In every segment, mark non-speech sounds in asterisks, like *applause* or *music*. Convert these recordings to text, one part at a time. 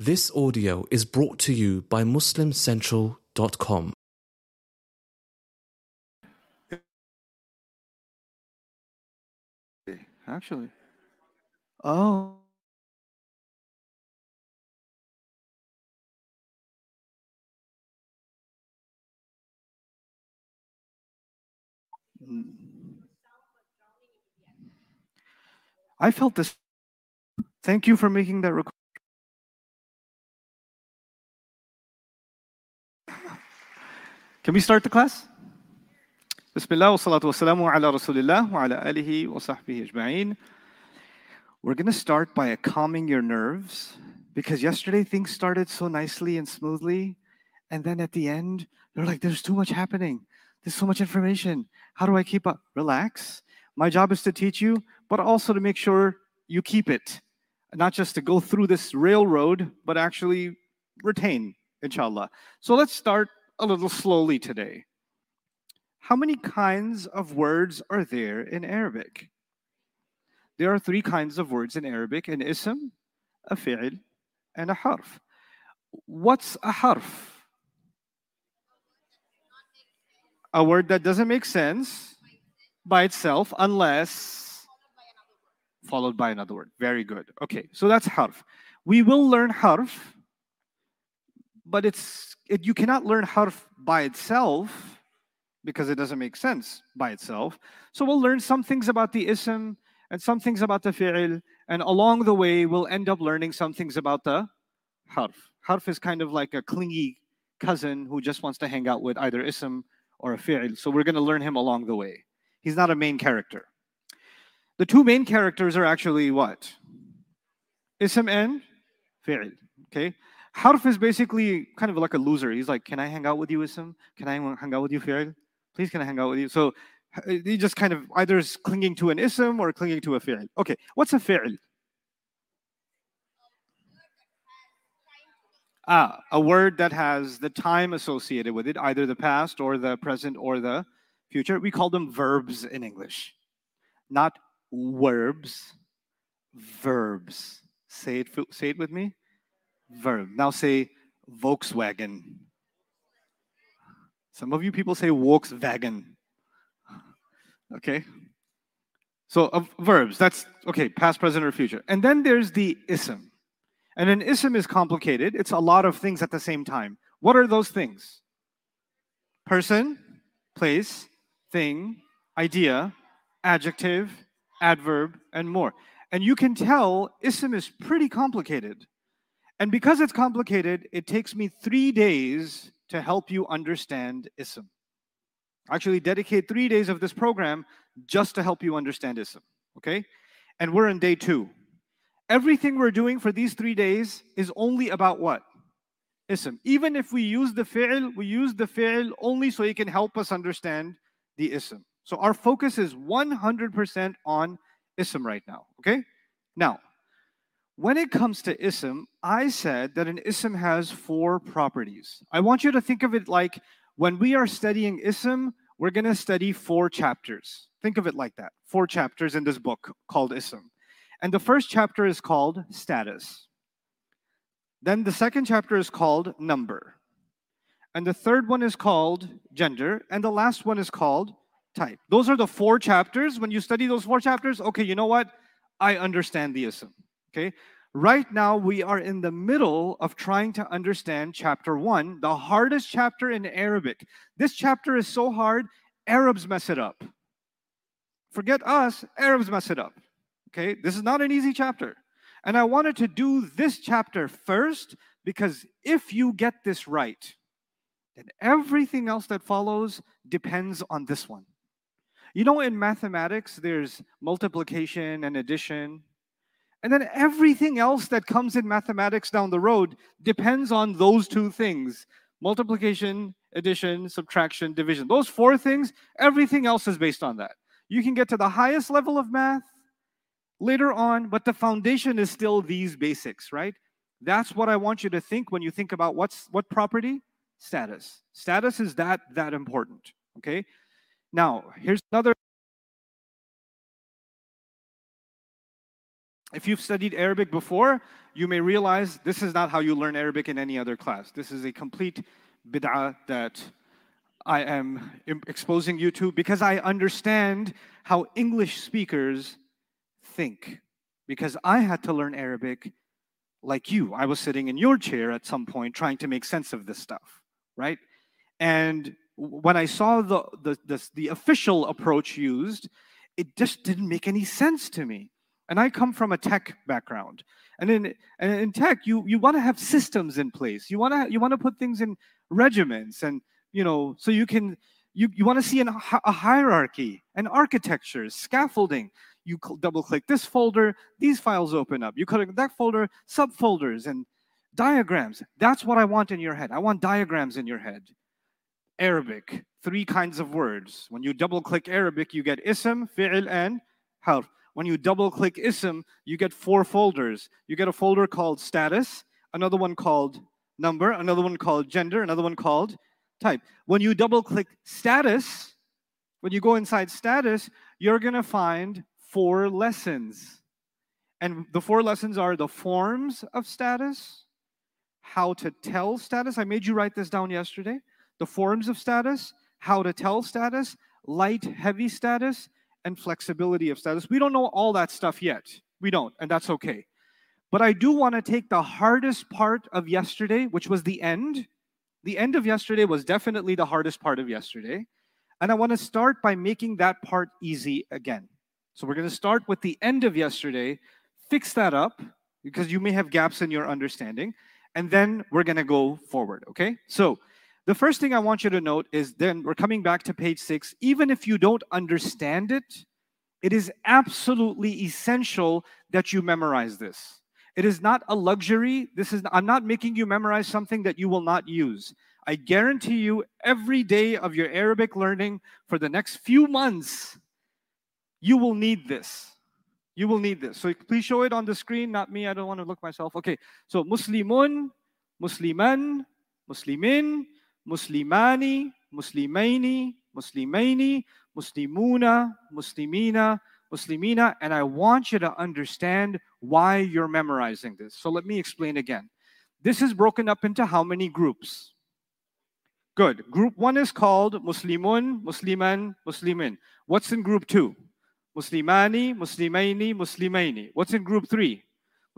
This audio is brought to you by MuslimCentral.com. Actually. Oh. I felt this. Thank you for making that request. Can we start the class? Bismillah wa salatu wa ala rasulillah wa ala alihi wa sahbihi ajma'in. We're going to start by calming your nerves because yesterday things started so nicely and smoothly. And then at the end, they're like, there's too much happening. There's so much information. How do I keep up? Relax. My job is to teach you, but also to make sure you keep it. Not just to go through this railroad, but actually retain, inshallah. So let's start a little slowly today. How many kinds of words are there in Arabic? There are three kinds of words in Arabic an ism, a fi'l, and a harf. What's a harf? A word that doesn't make sense by itself unless followed by another word. Very good. Okay, so that's harf. We will learn harf, but it's it, you cannot learn harf by itself because it doesn't make sense by itself. So we'll learn some things about the ism and some things about the fi'il, and along the way we'll end up learning some things about the harf. Harf is kind of like a clingy cousin who just wants to hang out with either ism or a fi'il. So we're going to learn him along the way. He's not a main character. The two main characters are actually what? Ism and fi'il. Okay? Harf is basically kind of like a loser. He's like, Can I hang out with you, Ism? Can I hang out with you, fi'il? Please, can I hang out with you? So he just kind of either is clinging to an ism or clinging to a fi'il. Okay, what's a fi'il? Ah, a word that has the time associated with it, either the past or the present or the future. We call them verbs in English, not verbs, verbs. Say it, say it with me. Verb. Now say Volkswagen. Some of you people say Volkswagen. Okay. So uh, verbs. That's okay. Past, present, or future. And then there's the ism. And an ism is complicated. It's a lot of things at the same time. What are those things? Person, place, thing, idea, adjective, adverb, and more. And you can tell ism is pretty complicated. And because it's complicated, it takes me three days to help you understand ism. Actually, dedicate three days of this program just to help you understand ism. Okay? And we're in day two. Everything we're doing for these three days is only about what? Ism. Even if we use the fi'l, we use the fi'l only so it can help us understand the ism. So our focus is 100% on ism right now. Okay? Now, when it comes to ism, I said that an ism has four properties. I want you to think of it like when we are studying ism, we're going to study four chapters. Think of it like that four chapters in this book called ism. And the first chapter is called status. Then the second chapter is called number. And the third one is called gender. And the last one is called type. Those are the four chapters. When you study those four chapters, okay, you know what? I understand the ism. Okay? Right now, we are in the middle of trying to understand chapter one, the hardest chapter in Arabic. This chapter is so hard, Arabs mess it up. Forget us, Arabs mess it up. Okay, this is not an easy chapter. And I wanted to do this chapter first because if you get this right, then everything else that follows depends on this one. You know, in mathematics, there's multiplication and addition. And then everything else that comes in mathematics down the road depends on those two things multiplication, addition, subtraction, division. Those four things, everything else is based on that. You can get to the highest level of math later on, but the foundation is still these basics, right? That's what I want you to think when you think about what's what property? Status. Status is that that important, okay? Now, here's another If you've studied Arabic before, you may realize this is not how you learn Arabic in any other class. This is a complete bid'ah that I am exposing you to because I understand how English speakers think. Because I had to learn Arabic like you. I was sitting in your chair at some point trying to make sense of this stuff, right? And when I saw the, the, the, the official approach used, it just didn't make any sense to me. And I come from a tech background. And in, and in tech, you, you want to have systems in place. You want to you want to put things in regiments and you know so you can you, you want to see an, a hierarchy and architectures scaffolding. You cl- double click this folder these files open up. You click that folder subfolders and diagrams. That's what i want in your head. I want diagrams in your head. Arabic three kinds of words. When you double click arabic you get ism fi'l and harf when you double click ism you get four folders you get a folder called status another one called number another one called gender another one called type. When you double click status, when you go inside status, you're going to find four lessons. And the four lessons are the forms of status, how to tell status. I made you write this down yesterday. The forms of status, how to tell status, light, heavy status, and flexibility of status. We don't know all that stuff yet. We don't, and that's okay. But I do want to take the hardest part of yesterday, which was the end, the end of yesterday was definitely the hardest part of yesterday. And I want to start by making that part easy again. So we're going to start with the end of yesterday, fix that up because you may have gaps in your understanding, and then we're going to go forward, okay? So the first thing I want you to note is then we're coming back to page six. Even if you don't understand it, it is absolutely essential that you memorize this. It is not a luxury. This is I'm not making you memorize something that you will not use. I guarantee you every day of your Arabic learning for the next few months you will need this. You will need this. So please show it on the screen, not me. I don't want to look myself. Okay. So Muslimun, Musliman, Muslimin, Muslimani, Muslimaini, Muslimaini, Muslimuna, Muslimina, Muslimina, and I want you to understand why you're memorizing this. So let me explain again. This is broken up into how many groups? Good. Group one is called Muslimun, Musliman, Muslimin. What's in group two? Muslimani, Muslimaini, Muslimaini. What's in group three?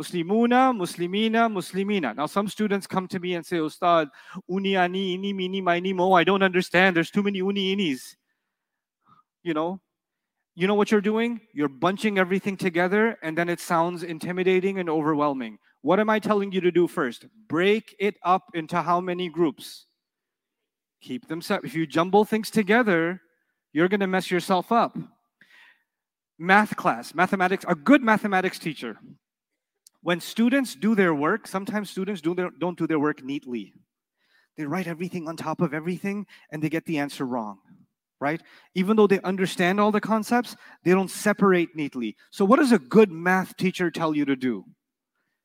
Muslimuna, Muslimina, Muslimina. Now, some students come to me and say, Ustad, uni, ani, ini, mini, mini, mo. I don't understand. There's too many uni, inis. You know, you know what you're doing? You're bunching everything together and then it sounds intimidating and overwhelming. What am I telling you to do first? Break it up into how many groups? Keep them separate. If you jumble things together, you're going to mess yourself up. Math class, mathematics, a good mathematics teacher. When students do their work, sometimes students do their, don't do their work neatly. They write everything on top of everything and they get the answer wrong right? Even though they understand all the concepts, they don't separate neatly. So, what does a good math teacher tell you to do?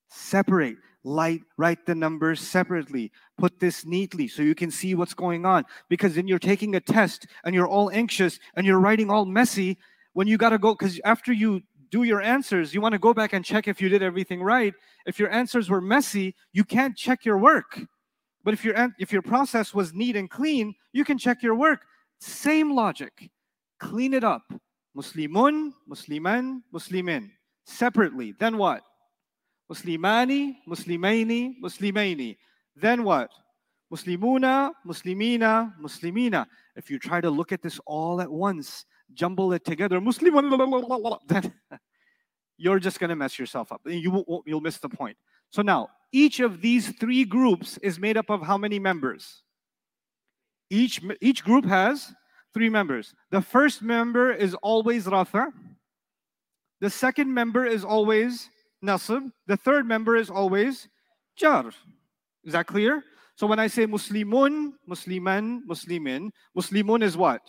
Separate, light, write the numbers separately, put this neatly so you can see what's going on. Because then you're taking a test and you're all anxious and you're writing all messy when you got to go, because after you do your answers, you want to go back and check if you did everything right. If your answers were messy, you can't check your work. But if your if your process was neat and clean, you can check your work. Same logic. Clean it up. Muslimun, Musliman, Muslimin. Separately. Then what? Muslimani, Muslimaini, Muslimaini. Then what? Muslimuna, Muslimina, Muslimina. If you try to look at this all at once, jumble it together, Muslimun, *laughs* then you're just going to mess yourself up. You you'll miss the point. So now, each of these three groups is made up of how many members? Each, each group has three members. The first member is always Rafa. The second member is always Nasab. The third member is always Jar. Is that clear? So when I say Muslimun, Musliman, Muslimin, Muslimun is what?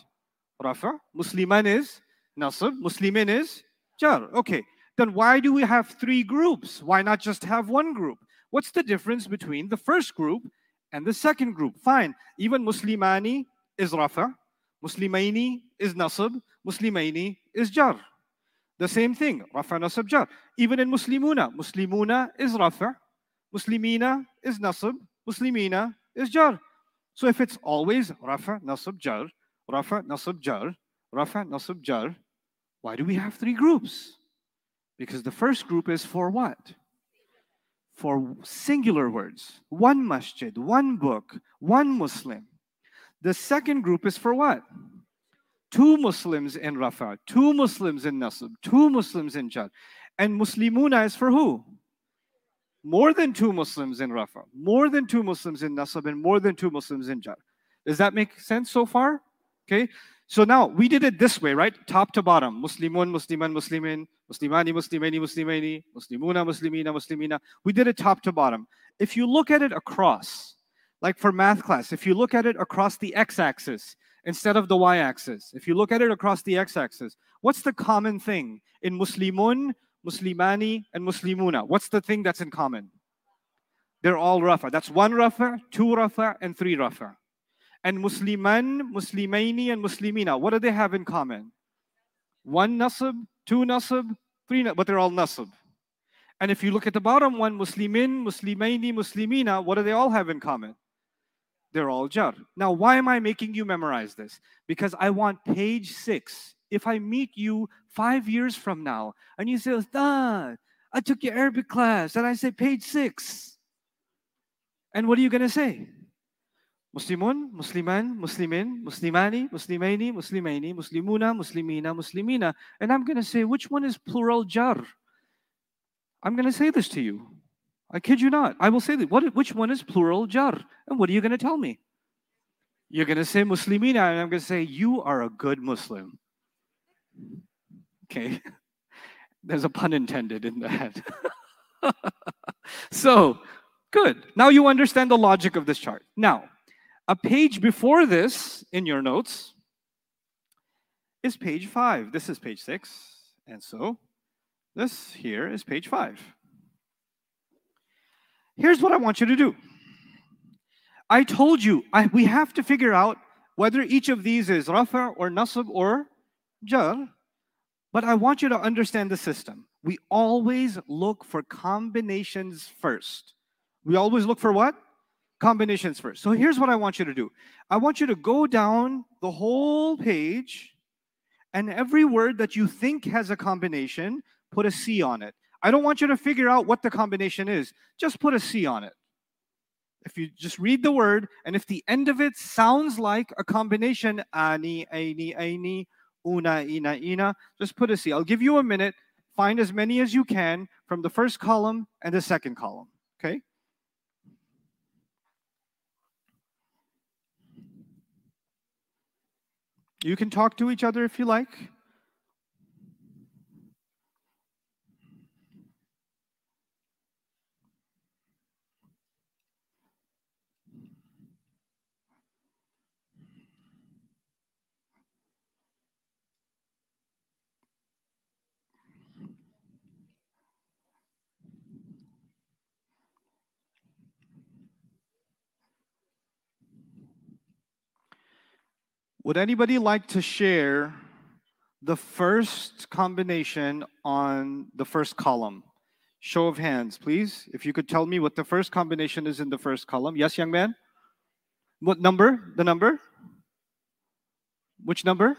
Rafa. Musliman is Nasab. Muslimin is Jar. Okay. Then why do we have three groups? Why not just have one group? What's the difference between the first group and the second group, fine. Even Muslimani is Rafa, Muslimaini is Nasab, Muslimaini is Jar. The same thing, rafa nasab jar. Even in muslimuna, muslimuna is rafa, muslimina is nasab, muslimina is jar. So if it's always rafa nasab jar, rafa nasab jar, rafa nasab jar, why do we have three groups? Because the first group is for what? For singular words. One masjid, one book, one Muslim. The second group is for what? Two Muslims in Rafa, two Muslims in Nasab, two Muslims in Jar. And Muslimuna is for who? More than two Muslims in Rafa, more than two Muslims in Nasab, and more than two Muslims in Jar. Does that make sense so far? Okay. So now we did it this way, right? Top to bottom. Muslimun, Musliman, Muslimin, Muslimani, Muslimani, Muslimani, Muslimuna, Muslimina, Muslimina. We did it top to bottom. If you look at it across, like for math class, if you look at it across the x-axis instead of the y-axis, if you look at it across the x-axis, what's the common thing in Muslimun, Muslimani, and Muslimuna? What's the thing that's in common? They're all rafa. That's one rafa, two rafa, and three rafa. And Musliman, Muslimaini, and Muslimina, what do they have in common? One nasab, two nasab, three, but they're all nasab. And if you look at the bottom one, Muslimin, Muslimaini, Muslimina, what do they all have in common? They're all jar. Now, why am I making you memorize this? Because I want page six. If I meet you five years from now and you say, I took your Arabic class, and I say page six. And what are you going to say? Muslimun, Musliman, Muslimin, Muslimani, Muslimaini, Muslimaini, Muslimuna, Muslimina, Muslimina. And I'm going to say, which one is plural jar? I'm going to say this to you. I kid you not. I will say that. What, which one is plural jar? And what are you going to tell me? You're going to say Muslimina, and I'm going to say, you are a good Muslim. Okay. *laughs* There's a pun intended in that. *laughs* so, good. Now you understand the logic of this chart. Now, a page before this in your notes is page five. This is page six. And so this here is page five. Here's what I want you to do. I told you I, we have to figure out whether each of these is rafa or nasab or jar, but I want you to understand the system. We always look for combinations first. We always look for what? Combinations first. So here's what I want you to do. I want you to go down the whole page and every word that you think has a combination, put a C on it. I don't want you to figure out what the combination is. Just put a C on it. If you just read the word and if the end of it sounds like a combination, ani, aini, aini, una, ina, ina, just put a C. I'll give you a minute. Find as many as you can from the first column and the second column. Okay? You can talk to each other if you like. Would anybody like to share the first combination on the first column? Show of hands, please. If you could tell me what the first combination is in the first column. Yes, young man? What number? The number? Which number?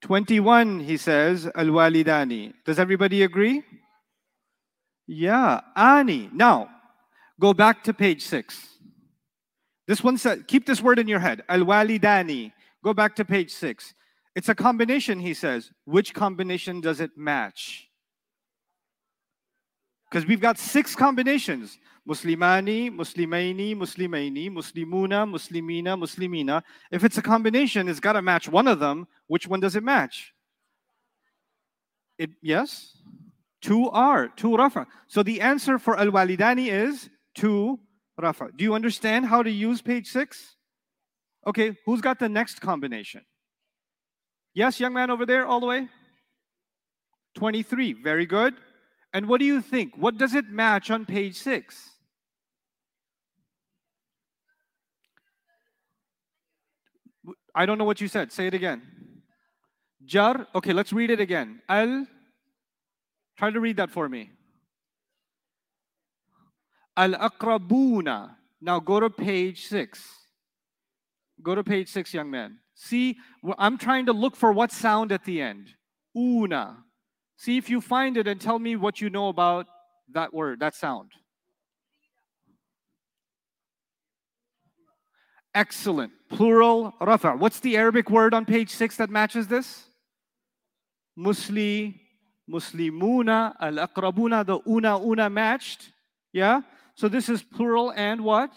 21, he says, Al Walidani. Does everybody agree? Yeah, Ani. Now, go back to page six. This one said, keep this word in your head. Al Walidani. Go back to page six. It's a combination, he says. Which combination does it match? Because we've got six combinations Muslimani, Muslimaini, Muslimaini, Muslimuna, Muslimina, Muslimina. If it's a combination, it's got to match one of them. Which one does it match? It yes? Two are, two rafa. So the answer for al walidani is two rafa. Do you understand how to use page six? Okay, who's got the next combination? Yes, young man over there, all the way? 23, very good. And what do you think? What does it match on page 6? I don't know what you said. Say it again. Jar. Okay, let's read it again. Al Try to read that for me. Al aqrabuna. Now go to page six. Go to page six, young man. See, I'm trying to look for what sound at the end. Una. See if you find it and tell me what you know about that word, that sound. Excellent. Plural rafa. What's the Arabic word on page six that matches this? Musli, Muslimuna, al aqrabuna, the una una matched. Yeah? So this is plural and what?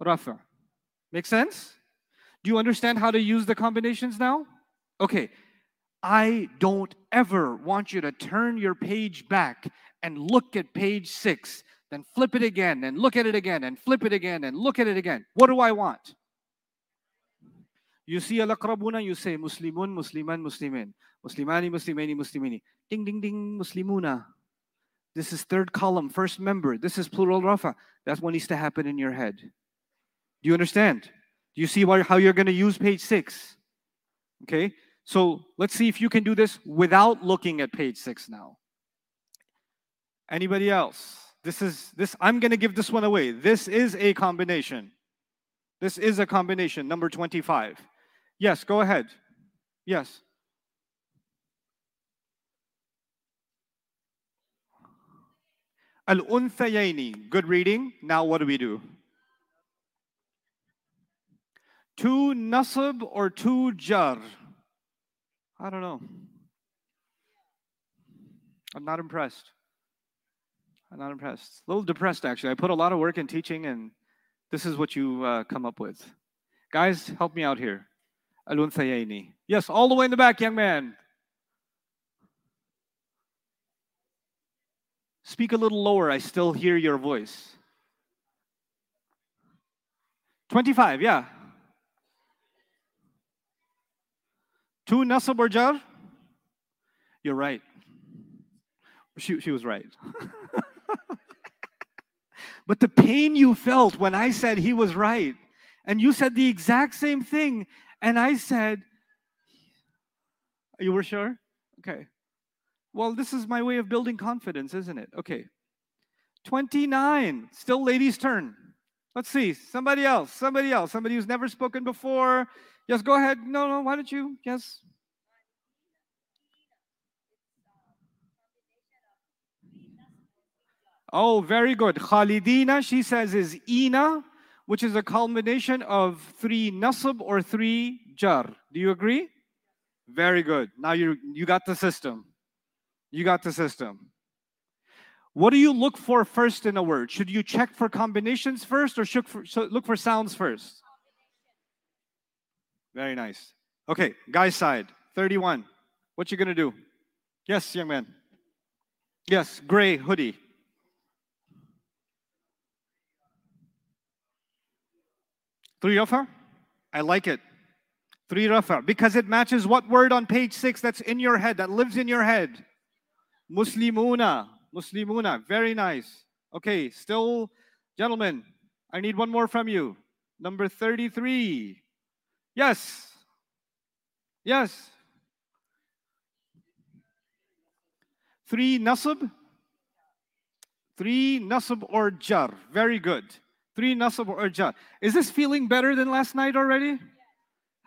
Rafa. Make sense? Do you understand how to use the combinations now? Okay. I don't ever want you to turn your page back and look at page six, then flip it again and look at it again and flip it again and look at it again. What do I want? You see al-aqrabuna, you say Muslimun, Musliman, Muslimin. Muslimani, Muslimani, Muslimini. Ding, ding, ding, Muslimuna. This is third column, first member. This is plural rafa. That's what needs to happen in your head. Do you understand? You see why, how you're going to use page six? Okay, so let's see if you can do this without looking at page six now. Anybody else? This is this. I'm going to give this one away. This is a combination. This is a combination. Number 25. Yes, go ahead. Yes. Al unthayani. Good reading. Now what do we do? Two nasab or two jar? I don't know. I'm not impressed. I'm not impressed. A little depressed, actually. I put a lot of work in teaching, and this is what you uh, come up with. Guys, help me out here. Alun Thayani. Yes, all the way in the back, young man. Speak a little lower. I still hear your voice. 25, yeah. Two nasab or? You're right. She, she was right. *laughs* but the pain you felt when I said he was right, and you said the exact same thing, and I said, You were sure? Okay. Well, this is my way of building confidence, isn't it? Okay. 29. Still ladies' turn. Let's see. Somebody else. Somebody else. Somebody who's never spoken before. Yes, go ahead. No, no, why don't you? Yes. Oh, very good. Khalidina, she says, is Ina, which is a combination of three nasab or three jar. Do you agree? Very good. Now you you got the system. You got the system. What do you look for first in a word? Should you check for combinations first or should for, look for sounds first? Very nice. Okay, guy's side, 31. What you gonna do? Yes, young man. Yes, gray hoodie. Three rafa? I like it. Three rafa. Because it matches what word on page six that's in your head, that lives in your head? Muslimuna. Muslimuna. Very nice. Okay, still, gentlemen, I need one more from you. Number 33. Yes. Yes. Three nasab. Three nasab or jar. Very good. Three nasab or jar. Is this feeling better than last night already?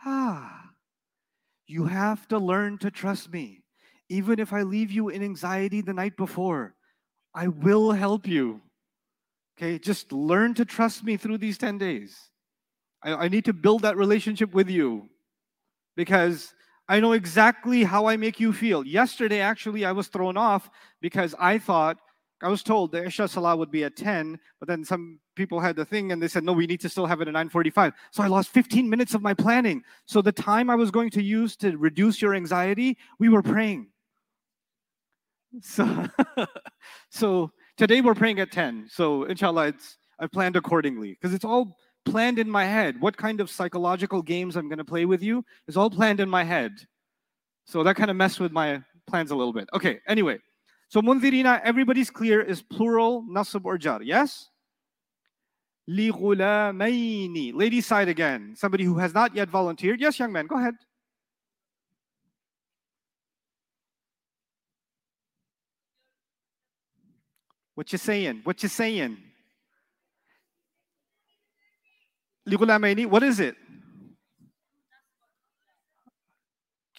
Ah. You have to learn to trust me. Even if I leave you in anxiety the night before, I will help you. Okay, just learn to trust me through these 10 days. I, I need to build that relationship with you because I know exactly how I make you feel. Yesterday, actually, I was thrown off because I thought I was told the Isha Salah would be at 10, but then some people had the thing and they said, no, we need to still have it at 9.45. So I lost 15 minutes of my planning. So the time I was going to use to reduce your anxiety, we were praying. So, *laughs* so today we're praying at 10. So inshallah, it's, I planned accordingly because it's all planned in my head. What kind of psychological games I'm going to play with you is all planned in my head. So that kind of messed with my plans a little bit. Okay, anyway. So munzirina, everybody's clear, is plural, nasab or jar. Yes? Lighulamaini. Ladies side again. Somebody who has not yet volunteered. Yes, young man, go ahead. What you saying? What you saying? Ligulamaini, what is it?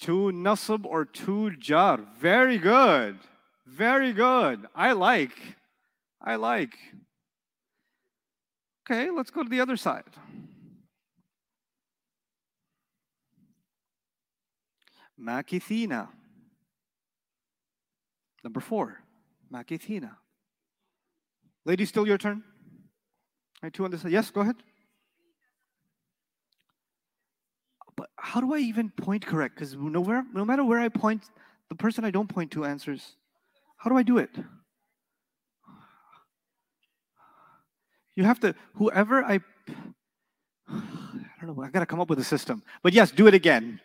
Two nasab or two jar. Very good. Very good. I like. I like. Okay, let's go to the other side. Makithina. Number four, Makithina. Lady, still your turn? Right, two on this side. Yes, go ahead. But how do I even point correct? Because no, no matter where I point, the person I don't point to answers. How do I do it? You have to, whoever I, *sighs* I don't know, I gotta come up with a system. But yes, do it again.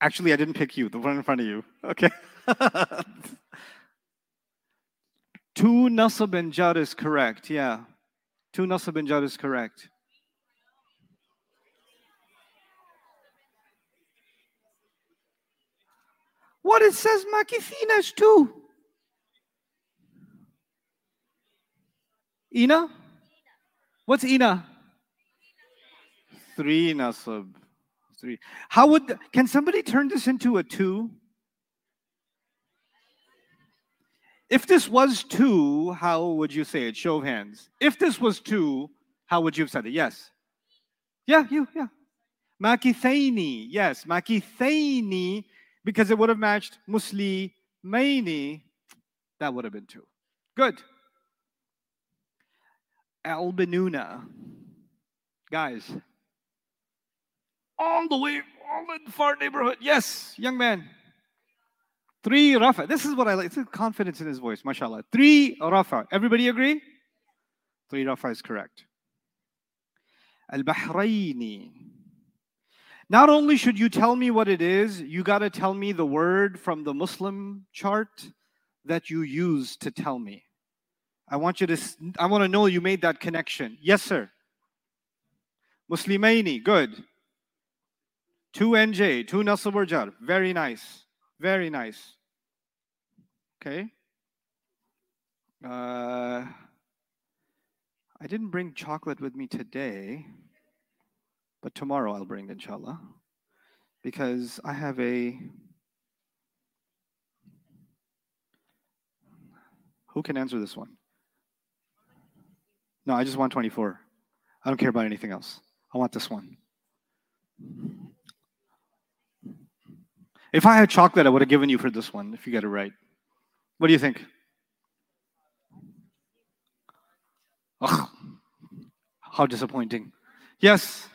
Actually, I didn't pick you, the one in front of you. Okay. *laughs* Two nasab and jar is correct, yeah. Two nasab and jar is correct. What it says Makithina is two. Ina? What's Ina? Three nasab. Three. How would can somebody turn this into a two? If this was two, how would you say it? Show of hands. If this was two, how would you have said it? Yes. Yeah, you, yeah. Makithaini. Yes, makithaini, because it would have matched muslimaini. That would have been two. Good. Albanuna. Guys, all the way, all in the far neighborhood. Yes, young man. Three rafa. This is what I like. It's the confidence in his voice, mashallah. Three rafa. Everybody agree? Three rafa is correct. Al Bahraini. Not only should you tell me what it is, you got to tell me the word from the Muslim chart that you use to tell me. I want you to, I want to know you made that connection. Yes, sir. Muslimaini, good. Two NJ, two Nasab. Very nice. Very nice. Okay. Uh, I didn't bring chocolate with me today, but tomorrow I'll bring, inshallah, because I have a. Who can answer this one? No, I just want 24. I don't care about anything else. I want this one. If I had chocolate, I would have given you for this one if you get it right. What do you think? Ugh, how disappointing. Yes.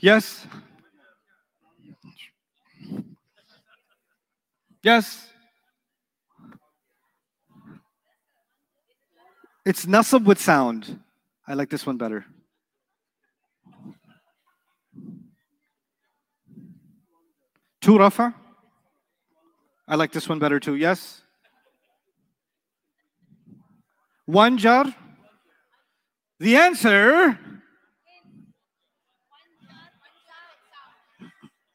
Yes. Yes. It's nasab with sound. I like this one better. Two rafa? I like this one better too. Yes? One jar? The answer.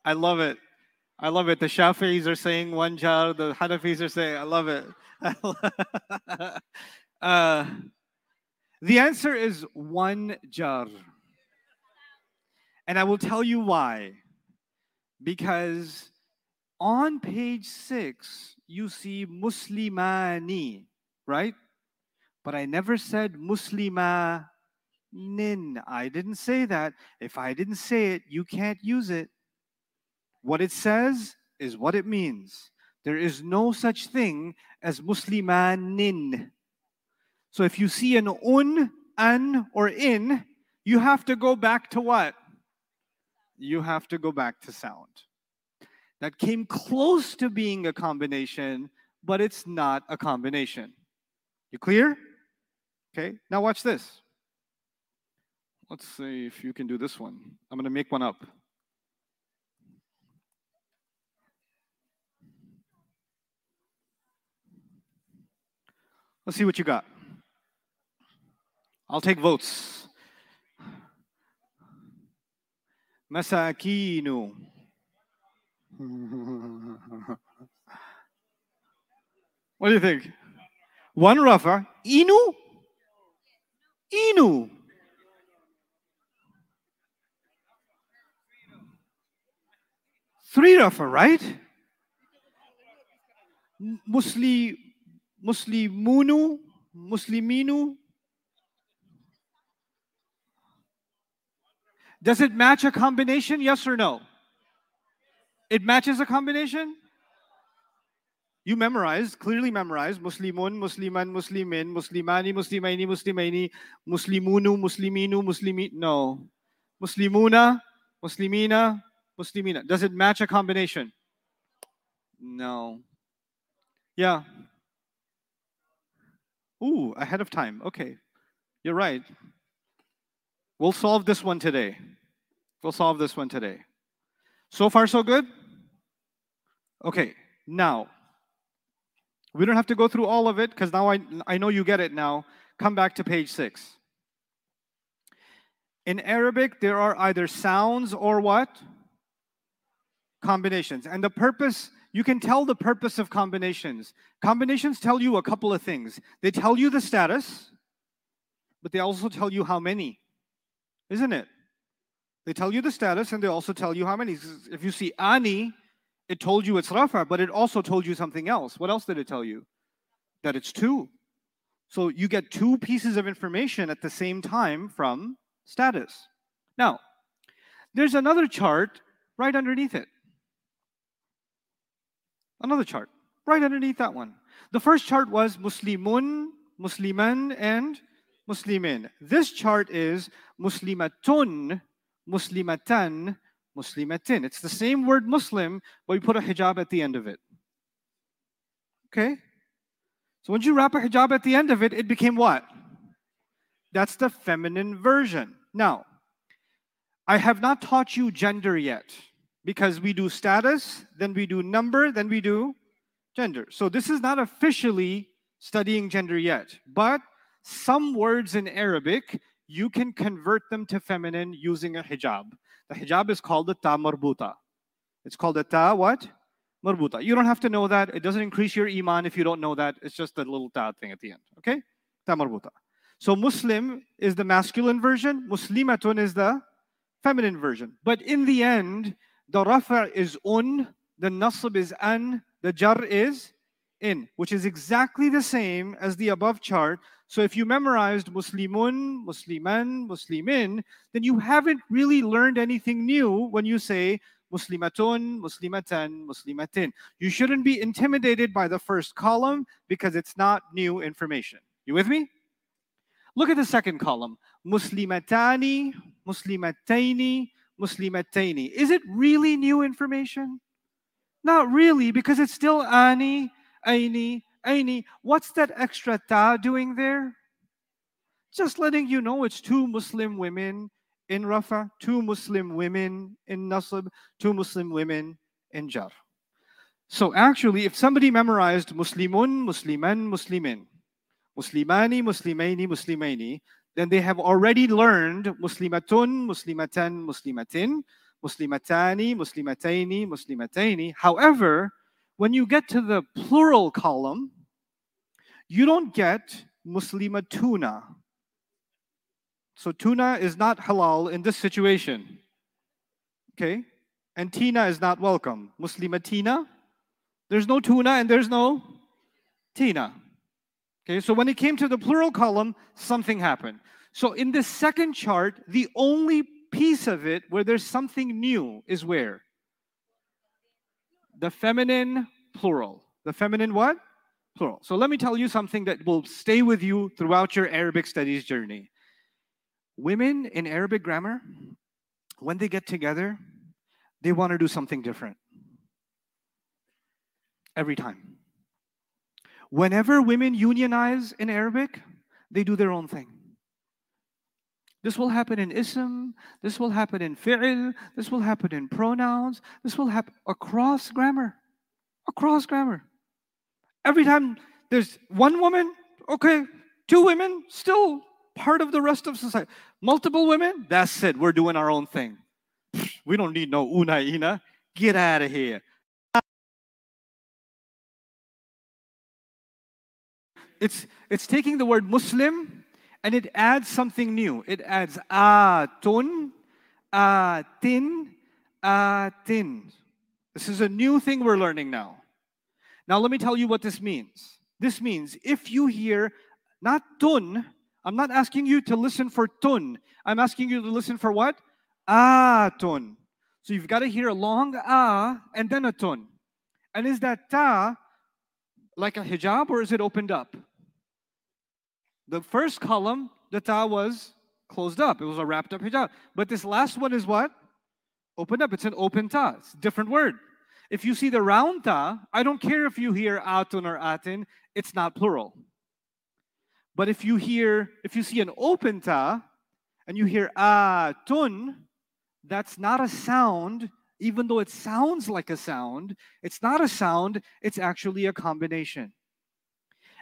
I love it. I love it. The Shafi'is are saying one jar, the Hanafis are saying, I love it. *laughs* uh, the answer is one jar. And I will tell you why because on page six, you see Muslimani, right? But I never said Muslima nin. I didn't say that. If I didn't say it, you can't use it. What it says is what it means. There is no such thing as Muslimanin. So if you see an un, an, or in, you have to go back to what? you have to go back to sound. That came close to being a combination, but it's not a combination. You clear? Okay, now watch this. Let's see if you can do this one. I'm going to make one up. Let's see what you got. I'll take votes. Masakino. what do you think? One rafa. Inu? Inu. Three of rafa, right? Musli, Muslimunu, Musliminu. Does it match a combination? Yes or no? It matches a combination? You memorized, clearly memorized, Muslimun, Musliman, Muslimin, Muslimani, Muslimaini, Muslimaini, Muslimunu, Musliminu, Muslimi. No. Muslimuna, Muslimina, Muslimina. Does it match a combination? No. Yeah. Ooh, ahead of time. Okay. You're right. We'll solve this one today. We'll solve this one today. So far, so good? Okay, now, we don't have to go through all of it because now I, I know you get it now. Come back to page six. In Arabic, there are either sounds or what? Combinations. And the purpose, you can tell the purpose of combinations. Combinations tell you a couple of things. They tell you the status, but they also tell you how many, isn't it? They tell you the status and they also tell you how many. If you see ani, it told you it's rafa, but it also told you something else. What else did it tell you? That it's two. So you get two pieces of information at the same time from status. Now, there's another chart right underneath it. Another chart right underneath that one. The first chart was Muslimun, Musliman, and Muslimin. This chart is Muslimatun, Muslimatan, Muslimatin. It's the same word Muslim, but we put a hijab at the end of it. Okay? So once you wrap a hijab at the end of it, it became what? That's the feminine version. Now, I have not taught you gender yet because we do status, then we do number, then we do gender. So this is not officially studying gender yet, but some words in Arabic, you can convert them to feminine using a hijab. The hijab is called the ta marbuta. It's called the ta what? Marbuta. You don't have to know that. It doesn't increase your iman if you don't know that. It's just a little ta thing at the end. Okay? Ta marbuta. So Muslim is the masculine version. Muslimatun is the feminine version. But in the end, the rafa is un, the nasb is an, the jar is in, which is exactly the same as the above chart. So if you memorized Muslimun, Musliman, Muslimin, then you haven't really learned anything new when you say Muslimatun, Muslimatan, Muslimatin. You shouldn't be intimidated by the first column because it's not new information. You with me? Look at the second column. Muslimatani, Muslimataini, Muslimataini. Is it really new information? Not really, because it's still ani, aini, aini. What's that extra ta doing there? Just letting you know it's two Muslim women in Rafa, two Muslim women in Nasab, two Muslim women in Jar. So actually, if somebody memorized Muslimun, Musliman, Muslimin, Muslimani, Muslimaini, Muslimaini, then they have already learned Muslimatun, Muslimatan, Muslimatin, Muslimatani, Muslimataini, Muslimataini. However, when you get to the plural column, you don't get Muslimatuna. So tuna is not halal in this situation. Okay? And Tina is not welcome. Muslimatina, there's no tuna and there's no Tina. Okay, so when it came to the plural column, something happened. So in the second chart, the only piece of it where there's something new is where? The feminine plural. The feminine what? Plural. So let me tell you something that will stay with you throughout your Arabic studies journey. Women in Arabic grammar, when they get together, they want to do something different. Every time. Whenever women unionize in Arabic, they do their own thing. This will happen in ism, this will happen in fi'l, this will happen in pronouns, this will happen across grammar. Across grammar. Every time there's one woman, okay, two women, still part of the rest of society. Multiple women, that's it, we're doing our own thing. We don't need no una ina. Get out of here. It's it's taking the word Muslim and it adds something new. It adds atun, atin, atin. This is a new thing we're learning now. Now let me tell you what this means. This means if you hear not tun, I'm not asking you to listen for tun. I'm asking you to listen for what? a Atun. So you've got to hear a long ah and then a tun. And is that ta like a hijab or is it opened up? The first column, the ta was closed up. It was a wrapped up hijab. But this last one is what? Opened up. It's an open ta. It's a different word. If you see the round ta, I don't care if you hear atun or atin, it's not plural. But if you hear, if you see an open ta and you hear atun, that's not a sound, even though it sounds like a sound. It's not a sound, it's actually a combination.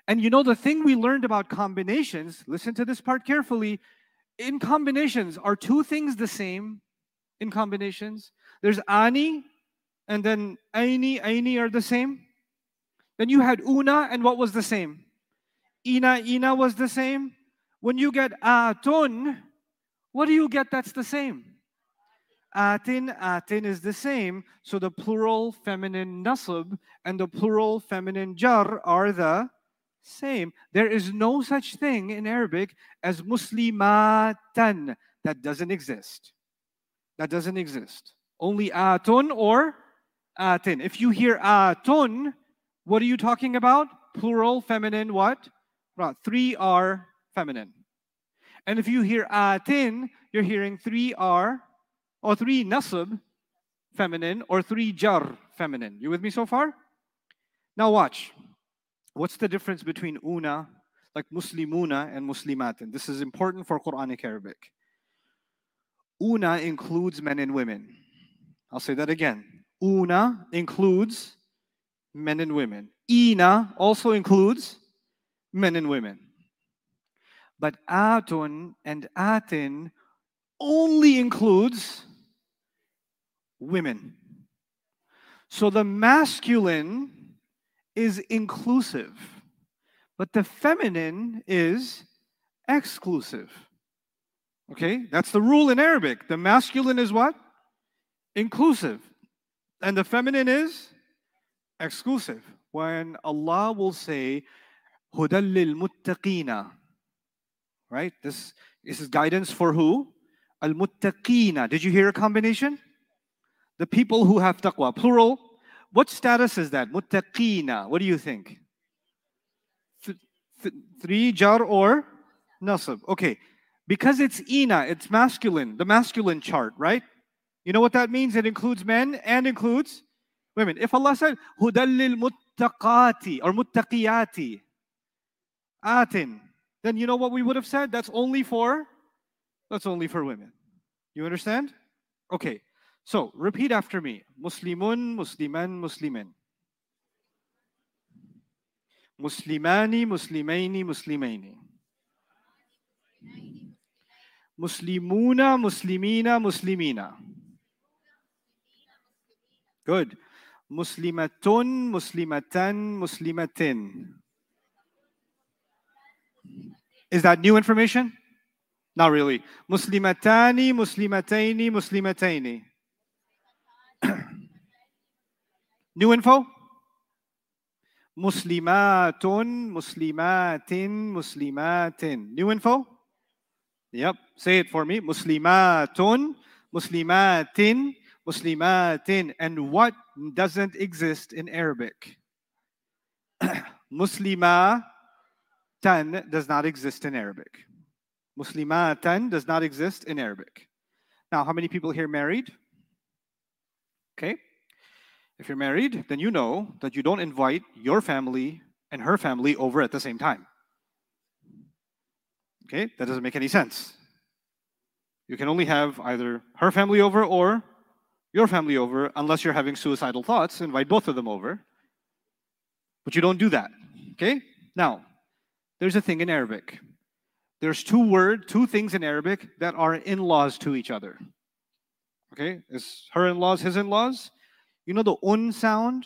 And you know, the thing we learned about combinations, listen to this part carefully. In combinations, are two things the same in combinations? There's ani and then aini, aini are the same. Then you had una, and what was the same? Ina, ina was the same. When you get atun, what do you get that's the same? Atin, atin is the same. So the plural feminine nasab and the plural feminine jar are the same. There is no such thing in Arabic as muslimatan. That doesn't exist. That doesn't exist. Only atun or atin. If you hear atun, what are you talking about? Plural feminine what? Right. Three are feminine. And if you hear atin, you're hearing three are or three nasab feminine or three jar feminine. You with me so far? Now watch. What's the difference between una, like muslimuna and muslimatin? This is important for Quranic Arabic. Una includes men and women. I'll say that again. Una includes men and women. Ina also includes men and women. But atun and atin only includes women. So the masculine is inclusive, but the feminine is exclusive. Okay, that's the rule in Arabic. The masculine is what? Inclusive. And the feminine is exclusive. When Allah will say, Hudallil muttaqina. Right? This, this is guidance for who? Al muttaqina. Did you hear a combination? The people who have taqwa. Plural. What status is that? Muttaqina. What do you think? Th- th- three jar or nasab. Okay. Because it's ina, it's masculine, the masculine chart, right? You know what that means? It includes men and includes women. If Allah said, Hudallil muttaqati or muttaqiyati, atin, then you know what we would have said? That's only for that's only for women. You understand? Okay. So repeat after me. Muslimun, Musliman, Muslimin. Muslimani, Muslimaini, Muslimaini. Muslimuna, Muslimina, Muslimina. Good. Muslimatun, Muslimatan, Muslimatin. Is that new information? Not really. Muslimatani, Muslimataini, Muslimataini. *clears throat* new info? Muslimatun, Muslimatin, Muslimatin. New info? Yep. Say it for me. Muslimatun, Muslimatin, Muslimatin. And what doesn't exist in Arabic? *clears throat* Muslima tan does not exist in Arabic. Muslimatan does not exist in Arabic. Now, how many people here married? Okay. If you're married, then you know that you don't invite your family and her family over at the same time. Okay, that doesn't make any sense. You can only have either her family over or your family over, unless you're having suicidal thoughts, invite both of them over. But you don't do that. Okay? Now, there's a thing in Arabic. There's two word, two things in Arabic that are in-laws to each other. Okay? Is her in-laws his in-laws? You know the un sound?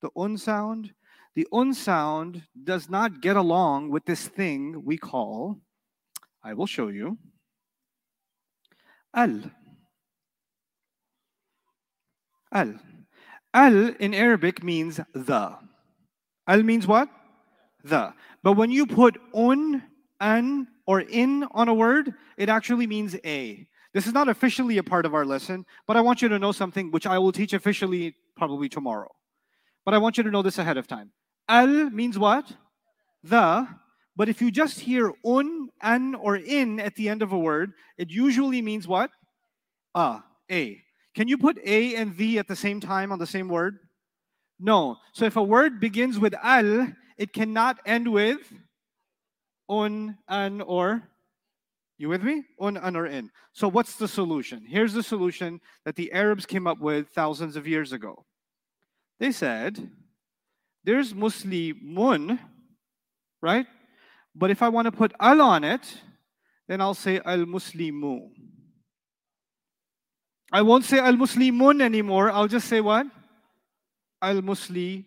The un sound? the un sound does not get along with this thing we call, I will show you, al. Al. Al in Arabic means the. Al means what? The. But when you put un, an, or in on a word, it actually means a. This is not officially a part of our lesson, but I want you to know something which I will teach officially probably tomorrow. But I want you to know this ahead of time. Al means what? The. But if you just hear un, an, or in at the end of a word, it usually means what? A, a. Can you put a and the at the same time on the same word? No. So if a word begins with al, it cannot end with un, an, or you with me? Un, an, or in. So what's the solution? Here's the solution that the Arabs came up with thousands of years ago. They said, there's Muslimun, right? But if I want to put al on it, then I'll say al Muslimu. I won't say al Muslimun anymore. I'll just say what? Al Muslimu.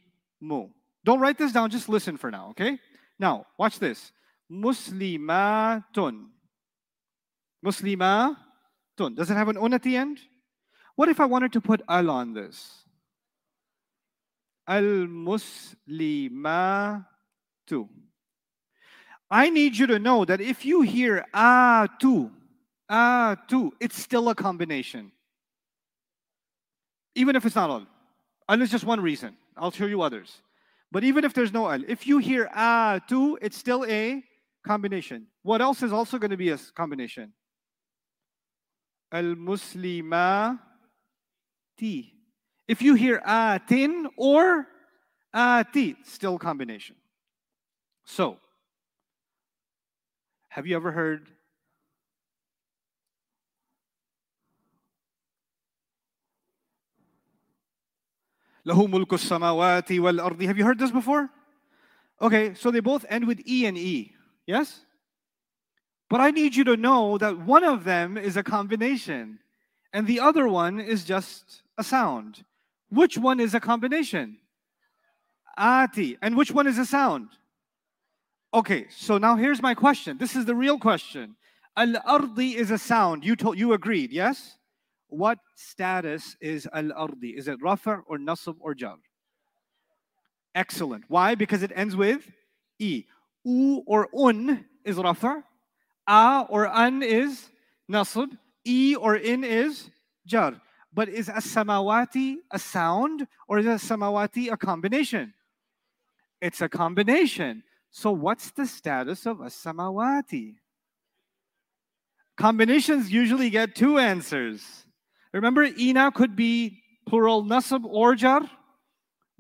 Don't write this down, just listen for now, okay? Now, watch this. Muslimatun. Muslimatun. Does it have an un at the end? What if I wanted to put al on this? Al Muslimatu. I need you to know that if you hear ah tu, ah it's still a combination. Even if it's not al. Al is just one reason. I'll show you others. But even if there's no al, if you hear ah tu, it's still a combination. What else is also going to be a combination? Al muslima ti. If you hear atin or ati, still combination. So, have you ever heard له ملك السماوات والأرض. Have you heard this before? Okay, so they both end with E and E. Yes? But I need you to know that one of them is a combination and the other one is just a sound. Which one is a combination? Ati. And which one is a sound? Okay, so now here's my question. This is the real question. Al-ardi is a sound. You told you agreed, yes? what status is al-ardi? Is it rafa or nasb or jar? Excellent. Why? Because it ends with e. U or un is rafa. A or an is nasb. E or in is jar. But is as-samawati a sound or is as-samawati a combination? It's a combination. So what's the status of as-samawati? Combinations usually get two answers. Remember, ina could be plural nasab or jar.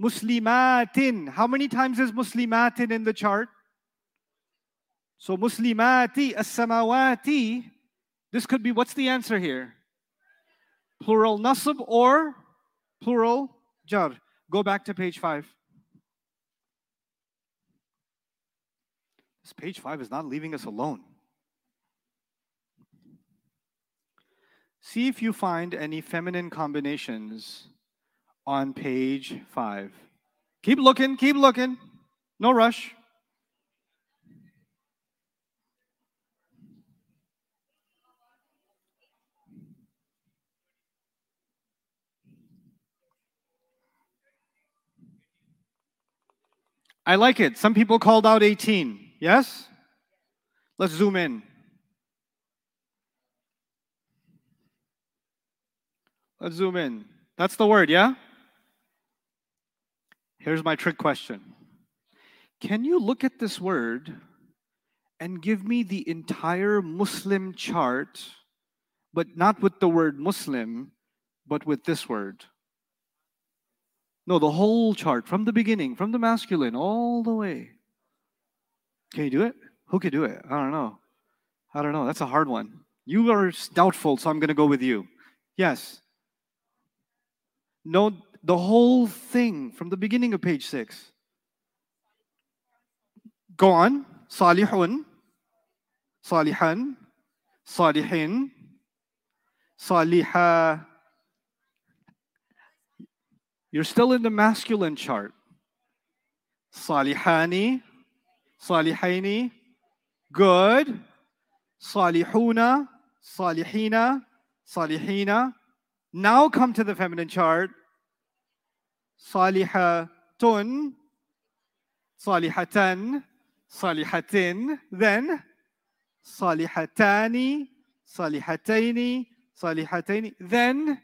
Muslimatin. How many times is muslimatin in the chart? So muslimati, as-samawati. This could be, what's the answer here? Plural nasab or plural jar. Go back to page five. This page five is not leaving us alone. See if you find any feminine combinations on page five. Keep looking, keep looking. No rush. I like it. Some people called out 18. Yes? Let's zoom in. Let's zoom in. That's the word, yeah? Here's my trick question Can you look at this word and give me the entire Muslim chart, but not with the word Muslim, but with this word? No, the whole chart from the beginning, from the masculine all the way. Can you do it? Who could do it? I don't know. I don't know. That's a hard one. You are doubtful, so I'm going to go with you. Yes. No, the whole thing from the beginning of page six. Go on. Salihun, Salihan, Salihin, Saliha. You're still in the masculine chart. Salihani, Salihaini, good. Salihuna, Salihina, Salihina. Now come to the feminine chart. Salihatun, Salihatan, Salihatin. Then Salihatani, Salihataini, Salihataini. Then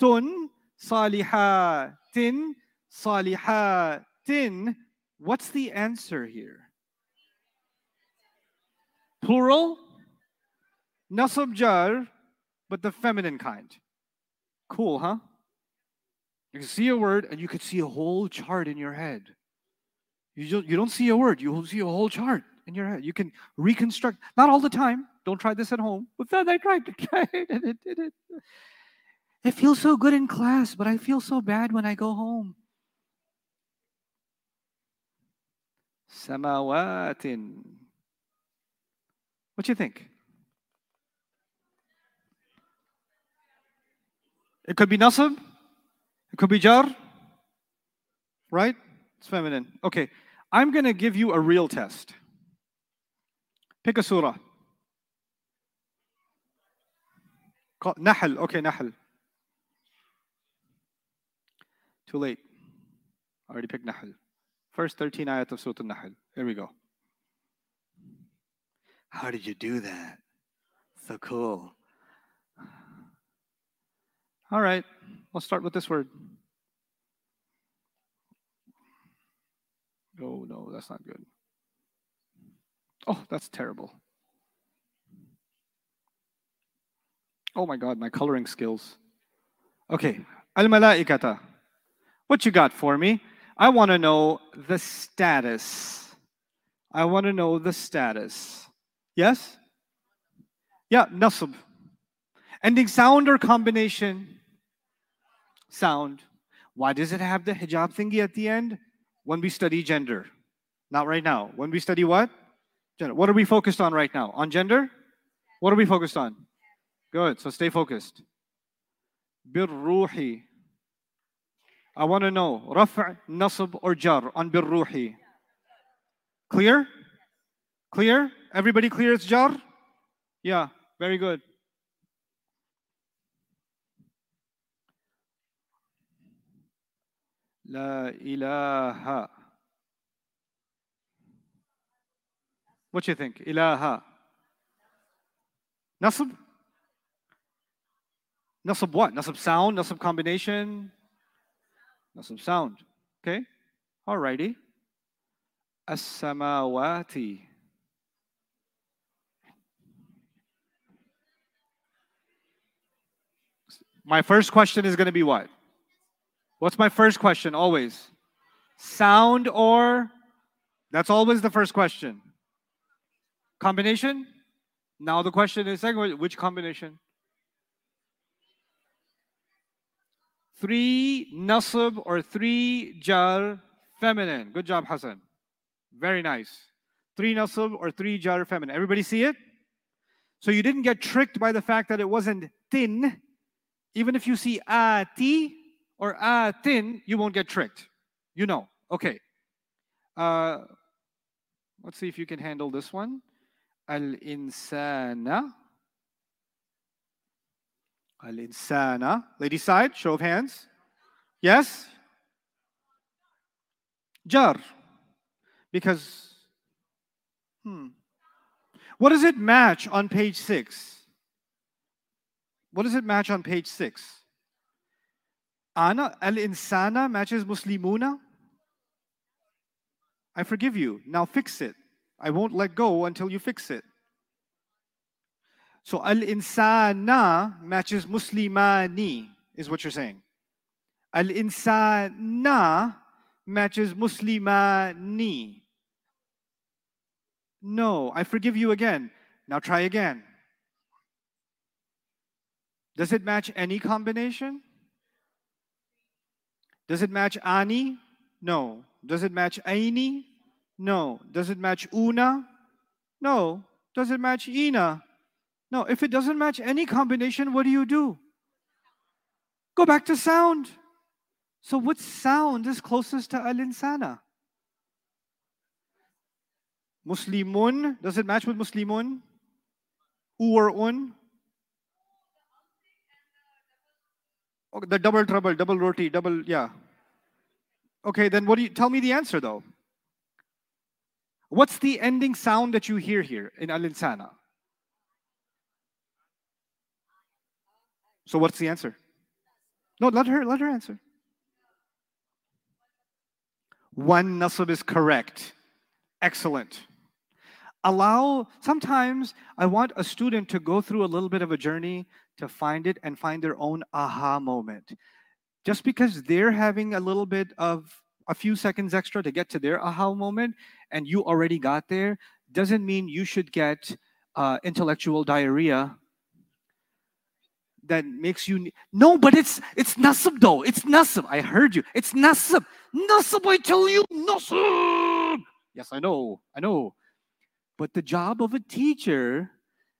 Salihatun, Salihatin, Salihatin. What's the answer here? Plural? Nasab jar, but the feminine kind. Cool, huh? You can see a word and you could see a whole chart in your head. You don't, you don't see a word, you see a whole chart in your head. You can reconstruct, not all the time. Don't try this at home. But then I tried to try it and it did it. It feels so good in class, but I feel so bad when I go home. Samawatin. What do you think? It could be nasab. It could be jar. Right? It's feminine. Okay. I'm going to give you a real test. Pick a surah. Nahl. Okay, Nahl. Too late. I already picked Nahl. First 13 ayat of Surah Nahl. Here we go. How did you do that? So cool. All right, let's start with this word. Oh, no, that's not good. Oh, that's terrible. Oh my God, my coloring skills. Okay, Al Malaikata. What you got for me? I want to know the status. I want to know the status. Yes? Yeah, nasab. Ending sound or combination? Sound. Why does it have the hijab thingy at the end? When we study gender. Not right now. When we study what? Gender. What are we focused on right now? On gender? What are we focused on? Good. So stay focused. Birruhi. I want to know raf' nasb or jar on birruhi. Clear? Clear? Everybody clear it's jar? Yeah, very good. La ilaha. What you think? Ilaha. Nasb? Nasb what? Nasb sound? Nasb combination? Nasb sound. Okay? Alrighty. As-samawati. My first question is going to be what? What's my first question always? Sound or? That's always the first question. Combination? Now the question is second, which combination? Three nasab or three jar feminine. Good job, Hassan. Very nice. Three nasab or three jar feminine. Everybody see it? So you didn't get tricked by the fact that it wasn't thin. Even if you see ati or atin, you won't get tricked. You know. Okay. Uh, let's see if you can handle this one. Al-insana. Al-insana. Lady side, show of hands. Yes? Jar. Because, hmm. What does it match on page six? What does it match on page six? Ana al-insana matches muslimuna. I forgive you. Now fix it. I won't let go until you fix it. So al-insana matches muslimani is what you're saying. Al-insana matches muslimani. No, I forgive you again. Now try again. Does it match any combination? Does it match ani? No. Does it match aini? No. Does it match una? No. Does it match ina? No. If it doesn't match any combination, what do you do? Go back to sound. So what sound is closest to alinsana? Muslimun, does it match with Muslimun? U or un? Okay, the double trouble, double roti, double, yeah. Okay, then what do you tell me the answer though? What's the ending sound that you hear here in Al Insana? So what's the answer? No, let her let her answer. One nasab is correct. Excellent. Allow sometimes I want a student to go through a little bit of a journey to find it and find their own aha moment. Just because they're having a little bit of a few seconds extra to get to their aha moment and you already got there doesn't mean you should get uh, intellectual diarrhea that makes you no but it's it's nasab though. It's nasab i heard you. It's nasab nasab i tell you nasab yes i know. I know. But the job of a teacher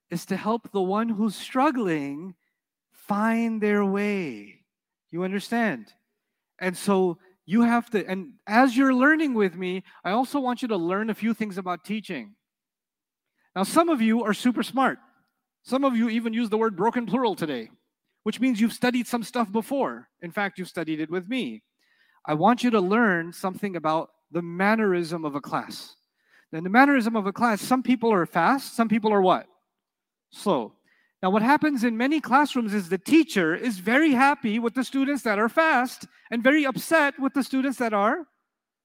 is to help the one who's struggling find their way. You understand? And so you have to and as you're learning with me i also want you to learn a few things about teaching. Now some of you are super smart. Some of you even use the word broken plural today which means you've studied some stuff before. In fact you've studied it with me. I want you to learn something about the mannerism of a class. Then the mannerism of a class some people are fast some people are what? Slow. Now, what happens in many classrooms is the teacher is very happy with the students that are fast and very upset with the students that are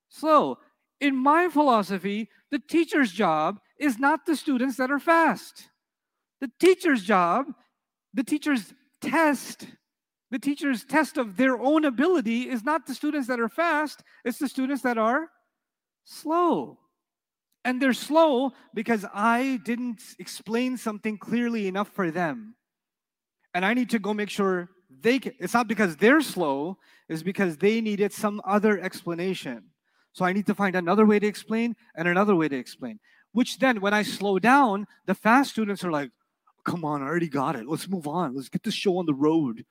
slow. In my philosophy, the teacher's job is not the students that are fast. The teacher's job, the teacher's test, the teacher's test of their own ability is not the students that are fast, it's the students that are slow. And they're slow because I didn't explain something clearly enough for them. And I need to go make sure they can. It's not because they're slow, it's because they needed some other explanation. So I need to find another way to explain and another way to explain. Which then, when I slow down, the fast students are like, come on, I already got it. Let's move on. Let's get this show on the road.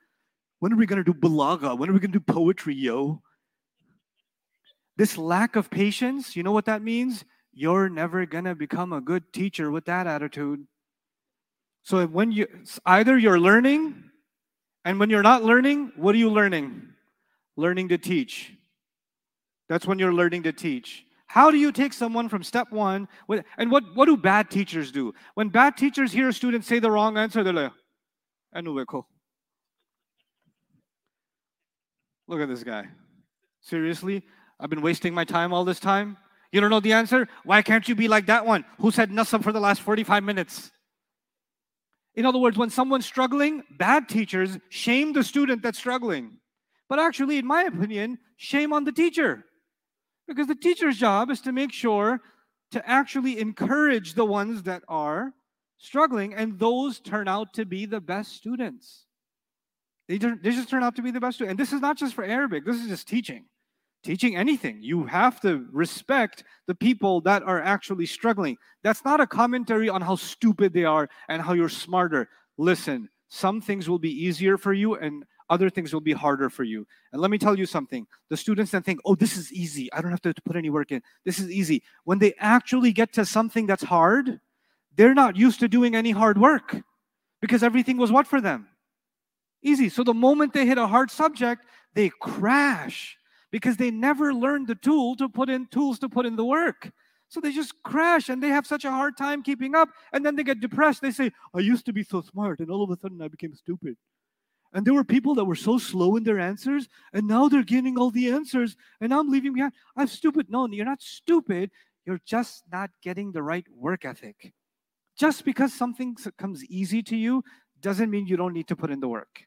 When are we going to do balaga? When are we going to do poetry, yo? This lack of patience, you know what that means? you're never going to become a good teacher with that attitude. So when you either you're learning and when you're not learning, what are you learning? Learning to teach. That's when you're learning to teach. How do you take someone from step one? And what, what do bad teachers do? When bad teachers hear a student say the wrong answer, they're like, Look at this guy. Seriously? I've been wasting my time all this time? You don't know the answer? Why can't you be like that one who said nasab for the last 45 minutes? In other words, when someone's struggling, bad teachers shame the student that's struggling. But actually, in my opinion, shame on the teacher. Because the teacher's job is to make sure to actually encourage the ones that are struggling, and those turn out to be the best students. They, they just turn out to be the best students. And this is not just for Arabic, this is just teaching teaching anything. You have to respect the people that are actually struggling. That's not a commentary on how stupid they are and how you're smarter. Listen, some things will be easier for you and other things will be harder for you. And let me tell you something the students that think, oh, this is easy, I don't have to put any work in, this is easy. When they actually get to something that's hard, they're not used to doing any hard work because everything was what for them? Easy. So the moment they hit a hard subject, they crash because they never learned the tool to put in tools to put in the work. So they just crash and they have such a hard time keeping up. And then they get depressed. They say, I used to be so smart, and all of a sudden I became stupid. And there were people that were so slow in their answers, and now they're getting all the answers, and I'm leaving behind. I'm stupid. No, you're not stupid. You're just not getting the right work ethic. Just because something comes easy to you doesn't mean you don't need to put in the work.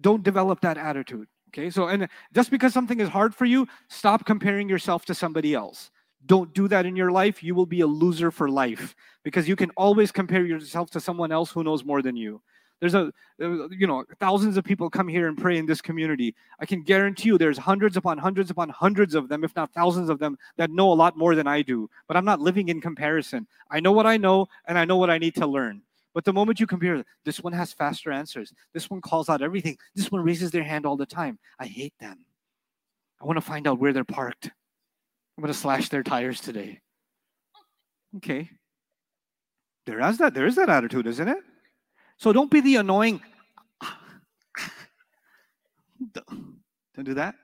Don't develop that attitude. Okay, so and just because something is hard for you, stop comparing yourself to somebody else. Don't do that in your life. You will be a loser for life because you can always compare yourself to someone else who knows more than you. There's a, you know, thousands of people come here and pray in this community. I can guarantee you there's hundreds upon hundreds upon hundreds of them, if not thousands of them, that know a lot more than I do. But I'm not living in comparison. I know what I know and I know what I need to learn. But the moment you compare, this one has faster answers. This one calls out everything. This one raises their hand all the time. I hate them. I want to find out where they're parked. I'm going to slash their tires today. Okay. There is that. There is that attitude, isn't it? So don't be the annoying. Don't do that.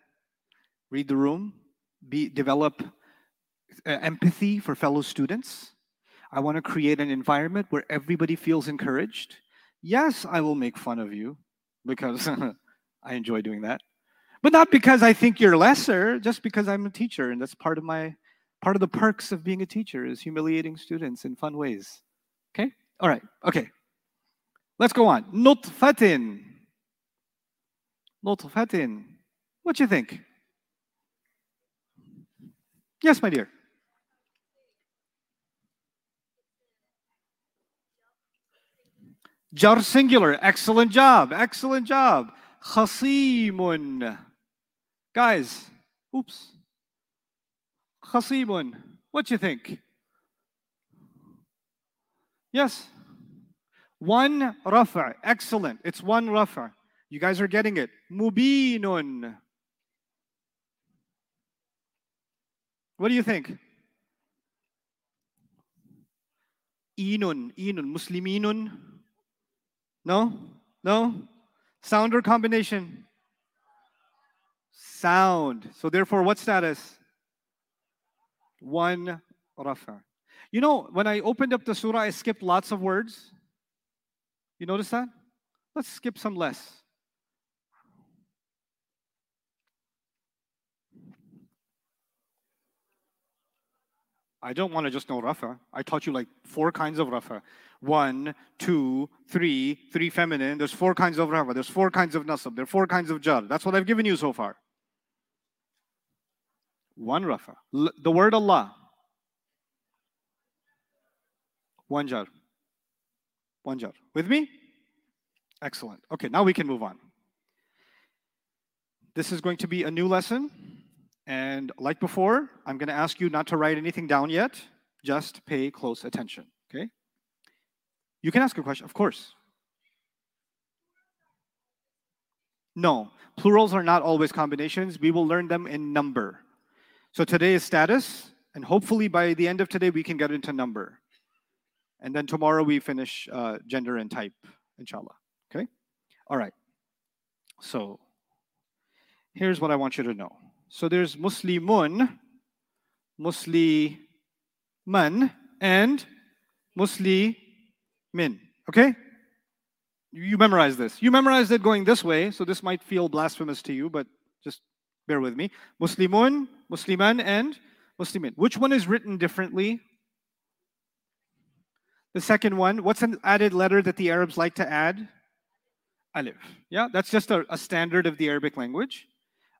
Read the room. Be develop uh, empathy for fellow students. I want to create an environment where everybody feels encouraged. Yes, I will make fun of you because *laughs* I enjoy doing that. But not because I think you're lesser, just because I'm a teacher and that's part of my part of the perks of being a teacher is humiliating students in fun ways. Okay? All right. Okay. Let's go on. Nutfatin. Nutfatin. What do you think? Yes, my dear. Jar singular. Excellent job. Excellent job. Khasimun. Guys, oops. Khasimun. What do you think? Yes. One rafa. Excellent. It's one rafa. You guys are getting it. Mubinun. What do you think? Inun. Inun. Musliminun. No? No? Sound or combination? Sound. So therefore, what status? One rafa. You know, when I opened up the surah, I skipped lots of words. You notice that? Let's skip some less. I don't want to just know rafa. I taught you like four kinds of rafa. One, two, three, three feminine. There's four kinds of rafa. There's four kinds of nasab. There are four kinds of jar. That's what I've given you so far. One rafa. The word Allah. One jar. One jar. With me? Excellent. Okay, now we can move on. This is going to be a new lesson. And like before, I'm going to ask you not to write anything down yet. Just pay close attention. Okay? You can ask a question, of course. No, plurals are not always combinations. We will learn them in number. So today is status, and hopefully by the end of today, we can get into number. And then tomorrow we finish uh, gender and type, inshallah. Okay? All right. So here's what I want you to know. So there's Muslimun, Musliman, and Muslimin. Okay? You memorize this. You memorized it going this way, so this might feel blasphemous to you, but just bear with me. Muslimun, Musliman, and Muslimin. Which one is written differently? The second one, what's an added letter that the Arabs like to add? Alif. Yeah, that's just a, a standard of the Arabic language.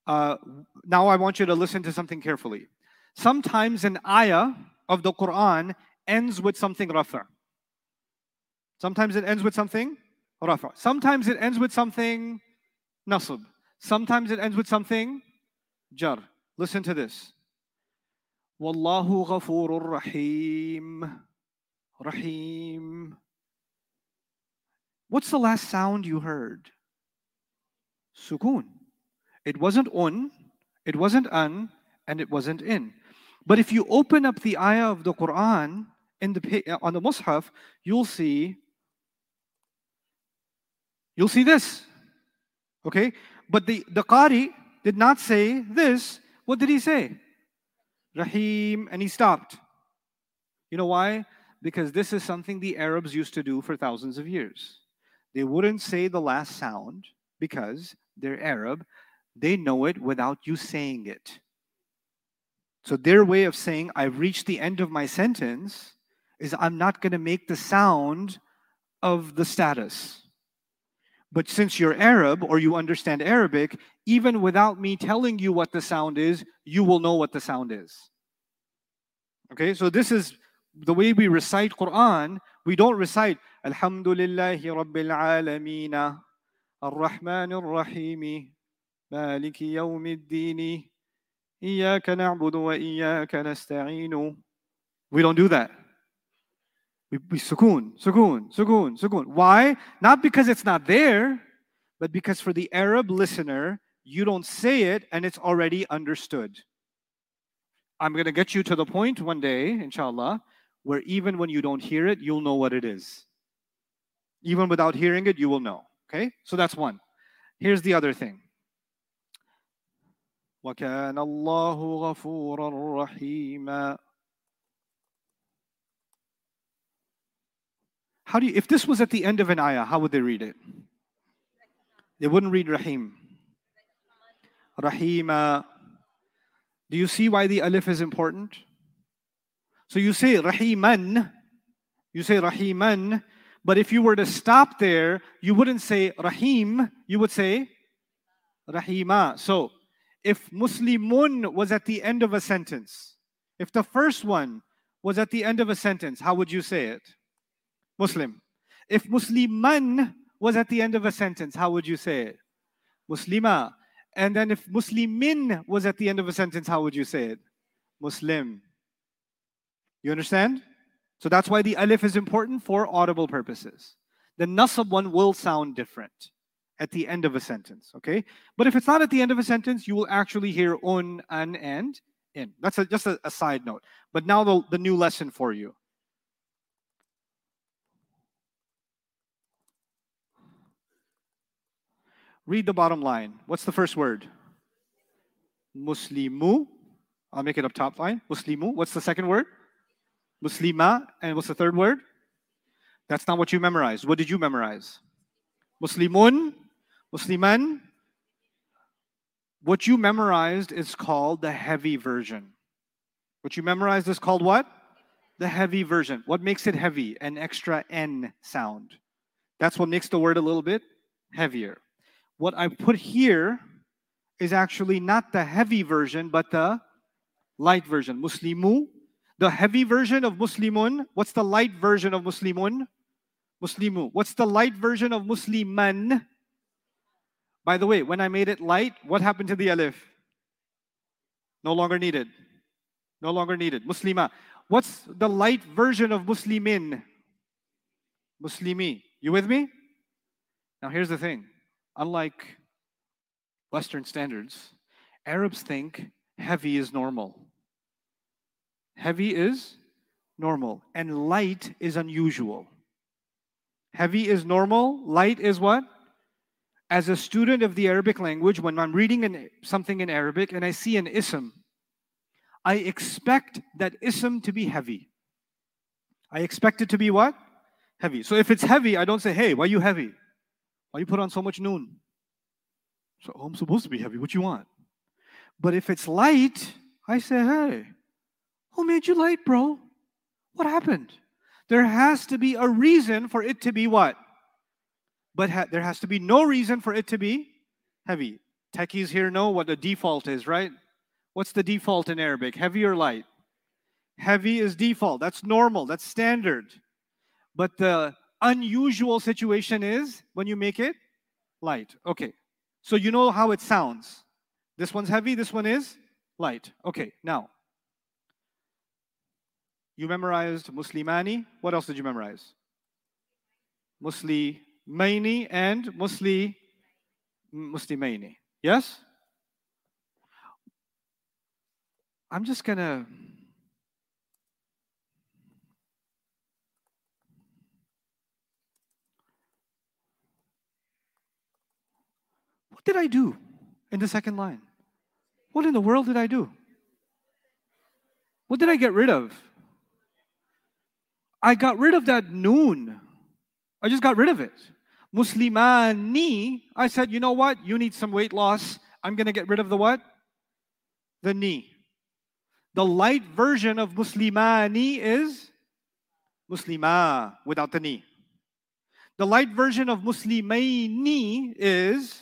Uh, now I want you to listen to something carefully. Sometimes an ayah of the Quran ends with something rafa. Sometimes it ends with something rafa. Sometimes it ends with something nasb. Sometimes it ends with something jar. Listen to this. Wallahu ghafurur rahim. Rahim. What's the last sound you heard? Sukun. It wasn't un, it wasn't an, and it wasn't in. But if you open up the ayah of the Quran in the on the Mus'haf, you'll see you'll see this. Okay? But the, the Qari did not say this. What did he say? Rahim, and he stopped. You know why? Because this is something the Arabs used to do for thousands of years. They wouldn't say the last sound because they're Arab they know it without you saying it. So their way of saying, I've reached the end of my sentence, is I'm not going to make the sound of the status. But since you're Arab or you understand Arabic, even without me telling you what the sound is, you will know what the sound is. Okay, so this is the way we recite Quran, we don't recite Alhamdulillahi Rabbil Alameen, Ar-Rahman Ar-Rahim, Maliki Yawmiddin, Iyyaka na'budu wa iyyaka nasta'inu. We don't do that. We, we sukoon, sukoon, sukoon, sukoon. Why? Not because it's not there, but because for the Arab listener, you don't say it and it's already understood. I'm going to get you to the point one day, inshallah, where even when you don't hear it, you'll know what it is. Even without hearing it, you will know. Okay? So that's one. Here's the other thing. وَكَانَ اللَّهُ غَفُورًا رَحِيمًا How do you, if this was at the end of an ayah, how would they read it? They wouldn't read Rahim. Rahima. Do you see why the alif is important? So you say Rahiman, you say Rahiman, but if you were to stop there, you wouldn't say Rahim, you would say Rahima. So if Muslimun was at the end of a sentence, if the first one was at the end of a sentence, how would you say it? Muslim. If Musliman was at the end of a sentence, how would you say it? Muslima. And then if Muslimin was at the end of a sentence, how would you say it? Muslim. You understand? So that's why the alif is important for audible purposes. The nasab one will sound different at the end of a sentence, okay? But if it's not at the end of a sentence, you will actually hear un, an, and in. That's a, just a, a side note. But now the, the new lesson for you. Read the bottom line. What's the first word? Muslimu. I'll make it up top line. Muslimu. What's the second word? Muslima. And what's the third word? That's not what you memorized. What did you memorize? Muslimun. Musliman. What you memorized is called the heavy version. What you memorized is called what? The heavy version. What makes it heavy? An extra N sound. That's what makes the word a little bit heavier. What I put here is actually not the heavy version, but the light version. Muslimu. The heavy version of Muslimun. What's the light version of Muslimun? Muslimu. What's the light version of Musliman? By the way, when I made it light, what happened to the alif? No longer needed. No longer needed. Muslima. What's the light version of Muslimin? Muslimi. You with me? Now here's the thing unlike Western standards, Arabs think heavy is normal. Heavy is normal, and light is unusual. Heavy is normal, light is what? As a student of the Arabic language, when I'm reading an, something in Arabic and I see an ism, I expect that ism to be heavy. I expect it to be what? Heavy. So if it's heavy, I don't say, hey, why are you heavy? Why you put on so much noon? So oh, I'm supposed to be heavy. What you want? But if it's light, I say, hey, who made you light, bro? What happened? There has to be a reason for it to be what? But ha- there has to be no reason for it to be heavy. Techies here know what the default is, right? What's the default in Arabic? Heavy or light? Heavy is default. That's normal. That's standard. But the unusual situation is when you make it light. Okay, so you know how it sounds. This one's heavy, this one is light. Okay, now. You memorized Muslimani. What else did you memorize? Muslimaini and Musli Muslimaini. Yes? I'm just gonna What did I do in the second line? What in the world did I do? What did I get rid of? I got rid of that noon. I just got rid of it. Muslimani, I said, you know what? You need some weight loss. I'm going to get rid of the what? The knee. The light version of Muslimani is Muslima without the knee. The light version of Muslimaini is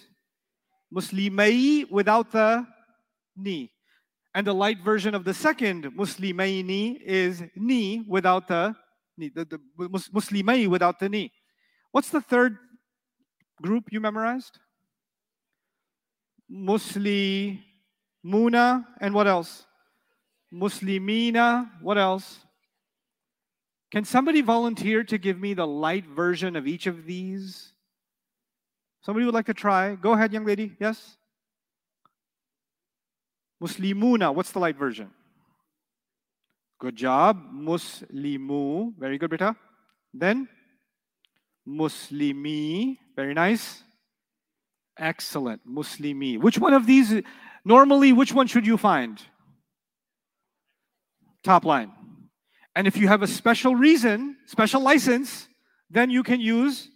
Muslimai without the knee. And the light version of the second Muslimaini is ni without the. The, the Muslimai without the ni. What's the third group you memorized? Muslimuna and what else? Muslimina. What else? Can somebody volunteer to give me the light version of each of these? Somebody would like to try? Go ahead, young lady. Yes? Muslimuna. What's the light version? Good job. Muslimu. Very good, Beta. Then Muslimi. Very nice. Excellent. Muslimi. Which one of these, normally, which one should you find? Top line. And if you have a special reason, special license, then you can use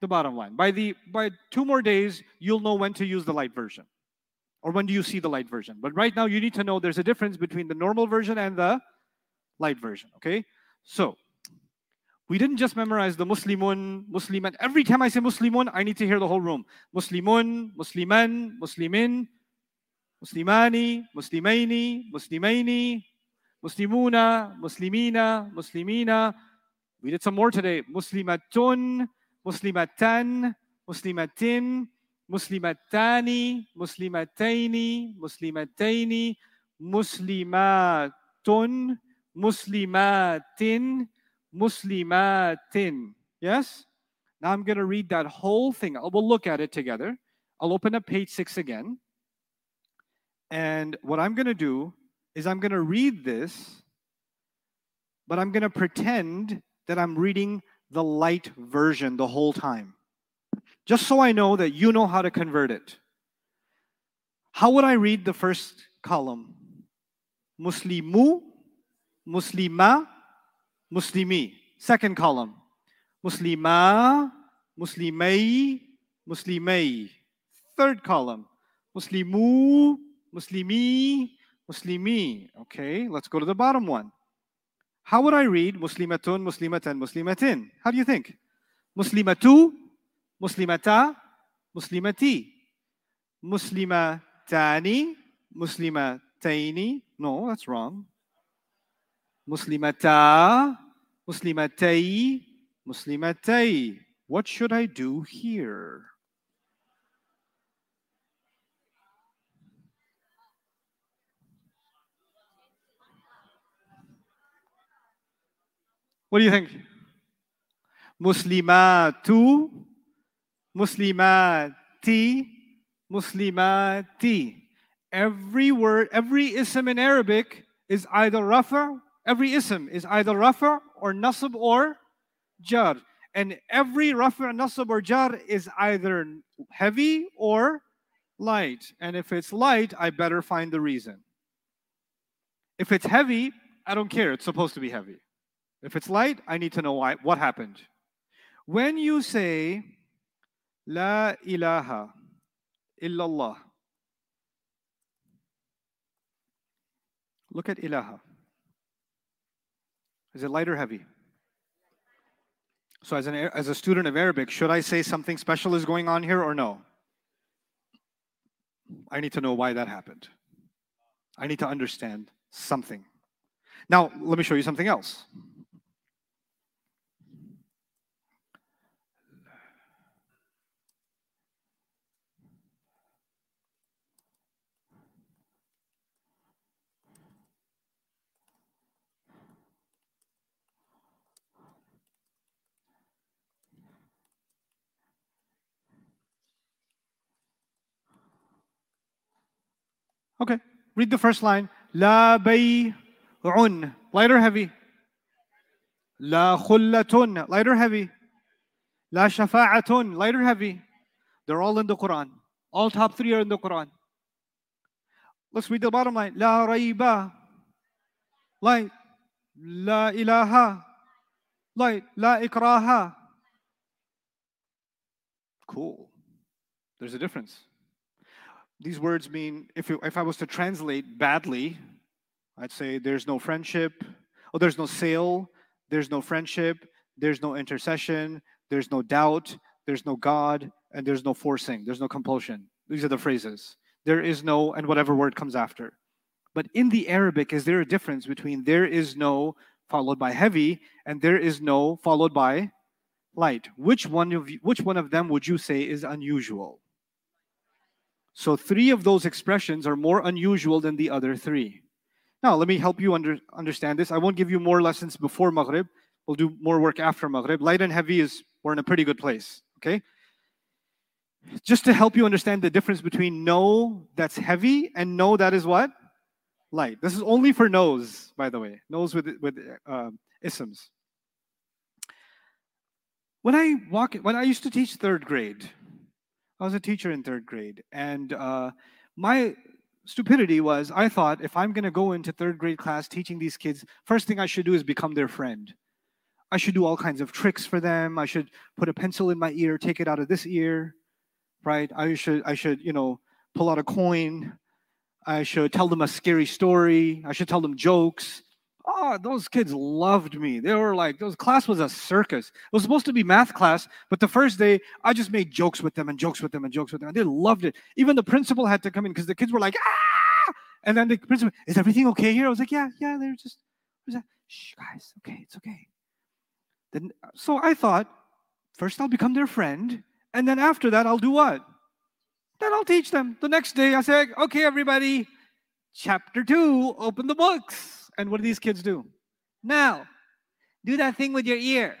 the bottom line. By the by two more days, you'll know when to use the light version. Or when do you see the light version. But right now you need to know there's a difference between the normal version and the light version. Okay? So we didn't just memorize the Muslimun, Musliman. Every time I say Muslimun, I need to hear the whole room. Muslimun, Musliman, Muslimin, Muslimani, Muslimaini, Muslimaini, Muslimuna, Muslimina, Muslimina. We did some more today. Muslimatun, Muslimatan, Muslimatin, Muslimatani, Muslimataini, Muslimataini, Muslimatun, Muslimatin, Muslimatin. Yes? Now I'm going to read that whole thing. We'll look at it together. I'll open up page six again. And what I'm going to do is I'm going to read this, but I'm going to pretend that I'm reading the light version the whole time. Just so I know that you know how to convert it. How would I read the first column? Muslimu, Muslima, Muslimi. Second column. Muslima, Muslimay, Muslimay. Third column. Muslimu, Muslimi, Muslimi. Okay, let's go to the bottom one. How would I read Muslimatun, Muslimatan, Muslimatin? How do you think? Muslimatu, Muslimata, Muslimati. Muslimatani, Muslimataini. No, that's wrong. Muslimata, Muslimatay, Muslimatay. What should I do here? What do you think? Muslimatu, Muslimati, Muslimati. Every word, every ism in Arabic is either rafa, every ism is either rafa or nasab or jar. And every rafa, nasab or jar is either heavy or light. And if it's light, I better find the reason. If it's heavy, I don't care. It's supposed to be heavy. If it's light, I need to know why, what happened. When you say, La ilaha illallah, look at ilaha. Is it light or heavy? So, as, an, as a student of Arabic, should I say something special is going on here or no? I need to know why that happened. I need to understand something. Now, let me show you something else. Okay, read the first line. La bay'un. Light or heavy? La khullatun. Light or heavy? La shafa'atun. Light or heavy? They're all in the Quran. All top three are in the Quran. Let's read the bottom line. La raiba. Light. La ilaha. Light. La ikraha. Cool. There's a difference. These words mean, if, it, if I was to translate badly, I'd say there's no friendship, oh, there's no sale, there's no friendship, there's no intercession, there's no doubt, there's no God, and there's no forcing, there's no compulsion. These are the phrases. There is no, and whatever word comes after. But in the Arabic, is there a difference between there is no followed by heavy and there is no followed by light? Which one of you, which one of them would you say is unusual? So three of those expressions are more unusual than the other three. Now, let me help you under, understand this. I won't give you more lessons before Maghrib. We'll do more work after Maghrib. Light and heavy is, we're in a pretty good place, okay? just to help you understand the difference between no that's heavy and no that is what? Light. This is only for no's, by the way. No's with with uh, isms. When I walk, when I used to teach third grade, I was a teacher in third grade, and uh, my stupidity was I thought if I'm going to go into third grade class teaching these kids, first thing I should do is become their friend. I should do all kinds of tricks for them. I should put a pencil in my ear, take it out of this ear, right? I should I should you know pull out a coin. I should tell them a scary story. I should tell them jokes. Oh, those kids loved me. They were like, those class was a circus. It was supposed to be math class, but the first day I just made jokes with them and jokes with them and jokes with them. And they loved it. Even the principal had to come in because the kids were like, ah! And then the principal, is everything okay here? I was like, yeah, yeah, they're just, shh, guys, okay, it's okay. Then, so I thought, first I'll become their friend, and then after that, I'll do what? Then I'll teach them. The next day, I say, okay, everybody, chapter two, open the books. And what do these kids do? Now, do that thing with your ear.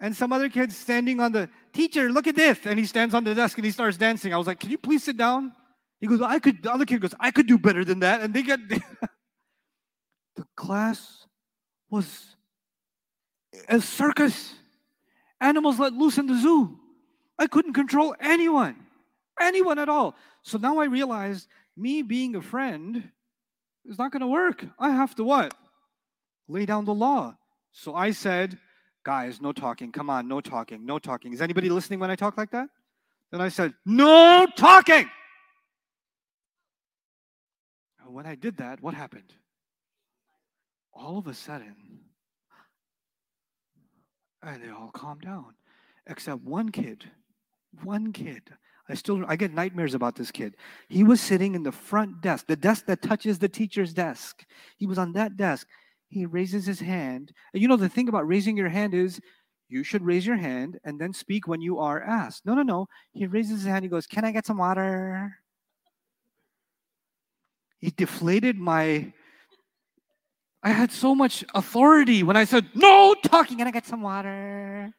And some other kid's standing on the teacher, look at this. And he stands on the desk and he starts dancing. I was like, Can you please sit down? He goes, I could, the other kid goes, I could do better than that. And they get *laughs* the class was a circus. Animals let loose in the zoo. I couldn't control anyone, anyone at all. So now I realized me being a friend is not going to work. I have to what? Lay down the law. So I said, guys, no talking. Come on, no talking, no talking. Is anybody listening when I talk like that? Then I said, no talking. And when I did that, what happened? All of a sudden, and they all calmed down, except one kid. One kid. I still I get nightmares about this kid. He was sitting in the front desk, the desk that touches the teacher's desk. He was on that desk. He raises his hand. And you know the thing about raising your hand is you should raise your hand and then speak when you are asked. No, no, no. He raises his hand. He goes, "Can I get some water?" He deflated my I had so much authority when I said, "No talking. Can I get some water?"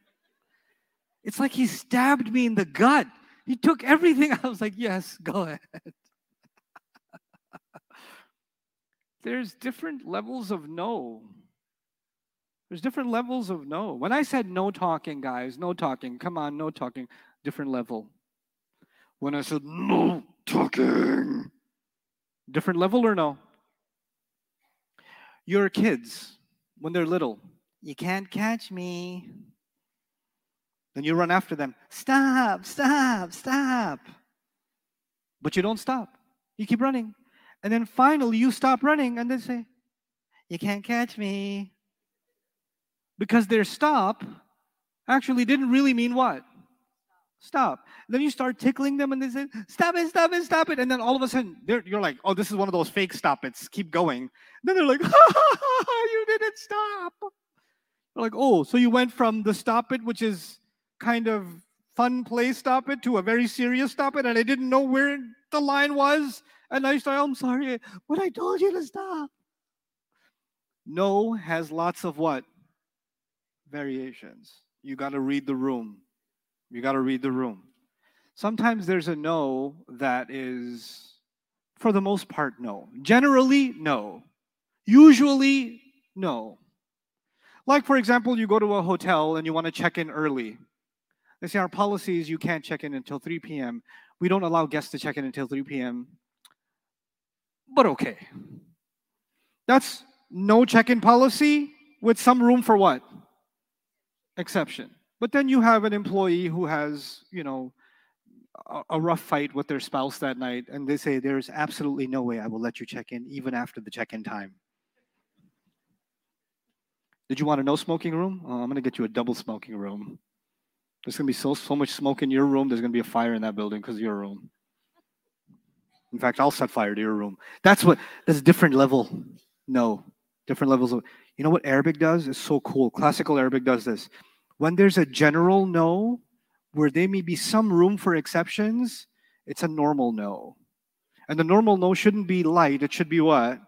It's like he stabbed me in the gut. He took everything. *laughs* I was like, yes, go ahead. *laughs* There's different levels of no. There's different levels of no. When I said no talking, guys, no talking, come on, no talking, different level. When I said no talking, different level or no? Your kids, when they're little, you can't catch me. Then you run after them. Stop, stop, stop. But you don't stop. You keep running. And then finally you stop running and they say, You can't catch me. Because their stop actually didn't really mean what? Stop. Then you start tickling them and they say, Stop it, stop it, stop it. And then all of a sudden you're like, Oh, this is one of those fake stop its. Keep going. Then they're like, *laughs* You didn't stop. They're like, Oh, so you went from the stop it, which is kind of fun play stop it to a very serious stop it, and I didn't know where the line was. And I said, I'm sorry, but I told you to stop. No has lots of what? Variations. You got to read the room. You got to read the room. Sometimes there's a no that is, for the most part, no. Generally, no. Usually, no. Like, for example, you go to a hotel and you want to check in early. They say our policy is you can't check in until 3 p.m. We don't allow guests to check in until 3 p.m. But okay. That's no check in policy with some room for what? Exception. But then you have an employee who has, you know, a, rough fight with their spouse that night, and they say, There's absolutely no way I will let you check in even after the check in time. Did you want a no smoking room? Oh, I'm going to get you a double smoking room. There's to be so, so much smoke in your room, there's to be a fire in that building because your room. In fact, I'll set fire to your room. That's what, that's a different level. No, different levels of, you know what Arabic does? It's so cool. Classical Arabic does this. When there's a general no, where there may be some room for exceptions, it's a normal no. And the normal no shouldn't be light, it should be what?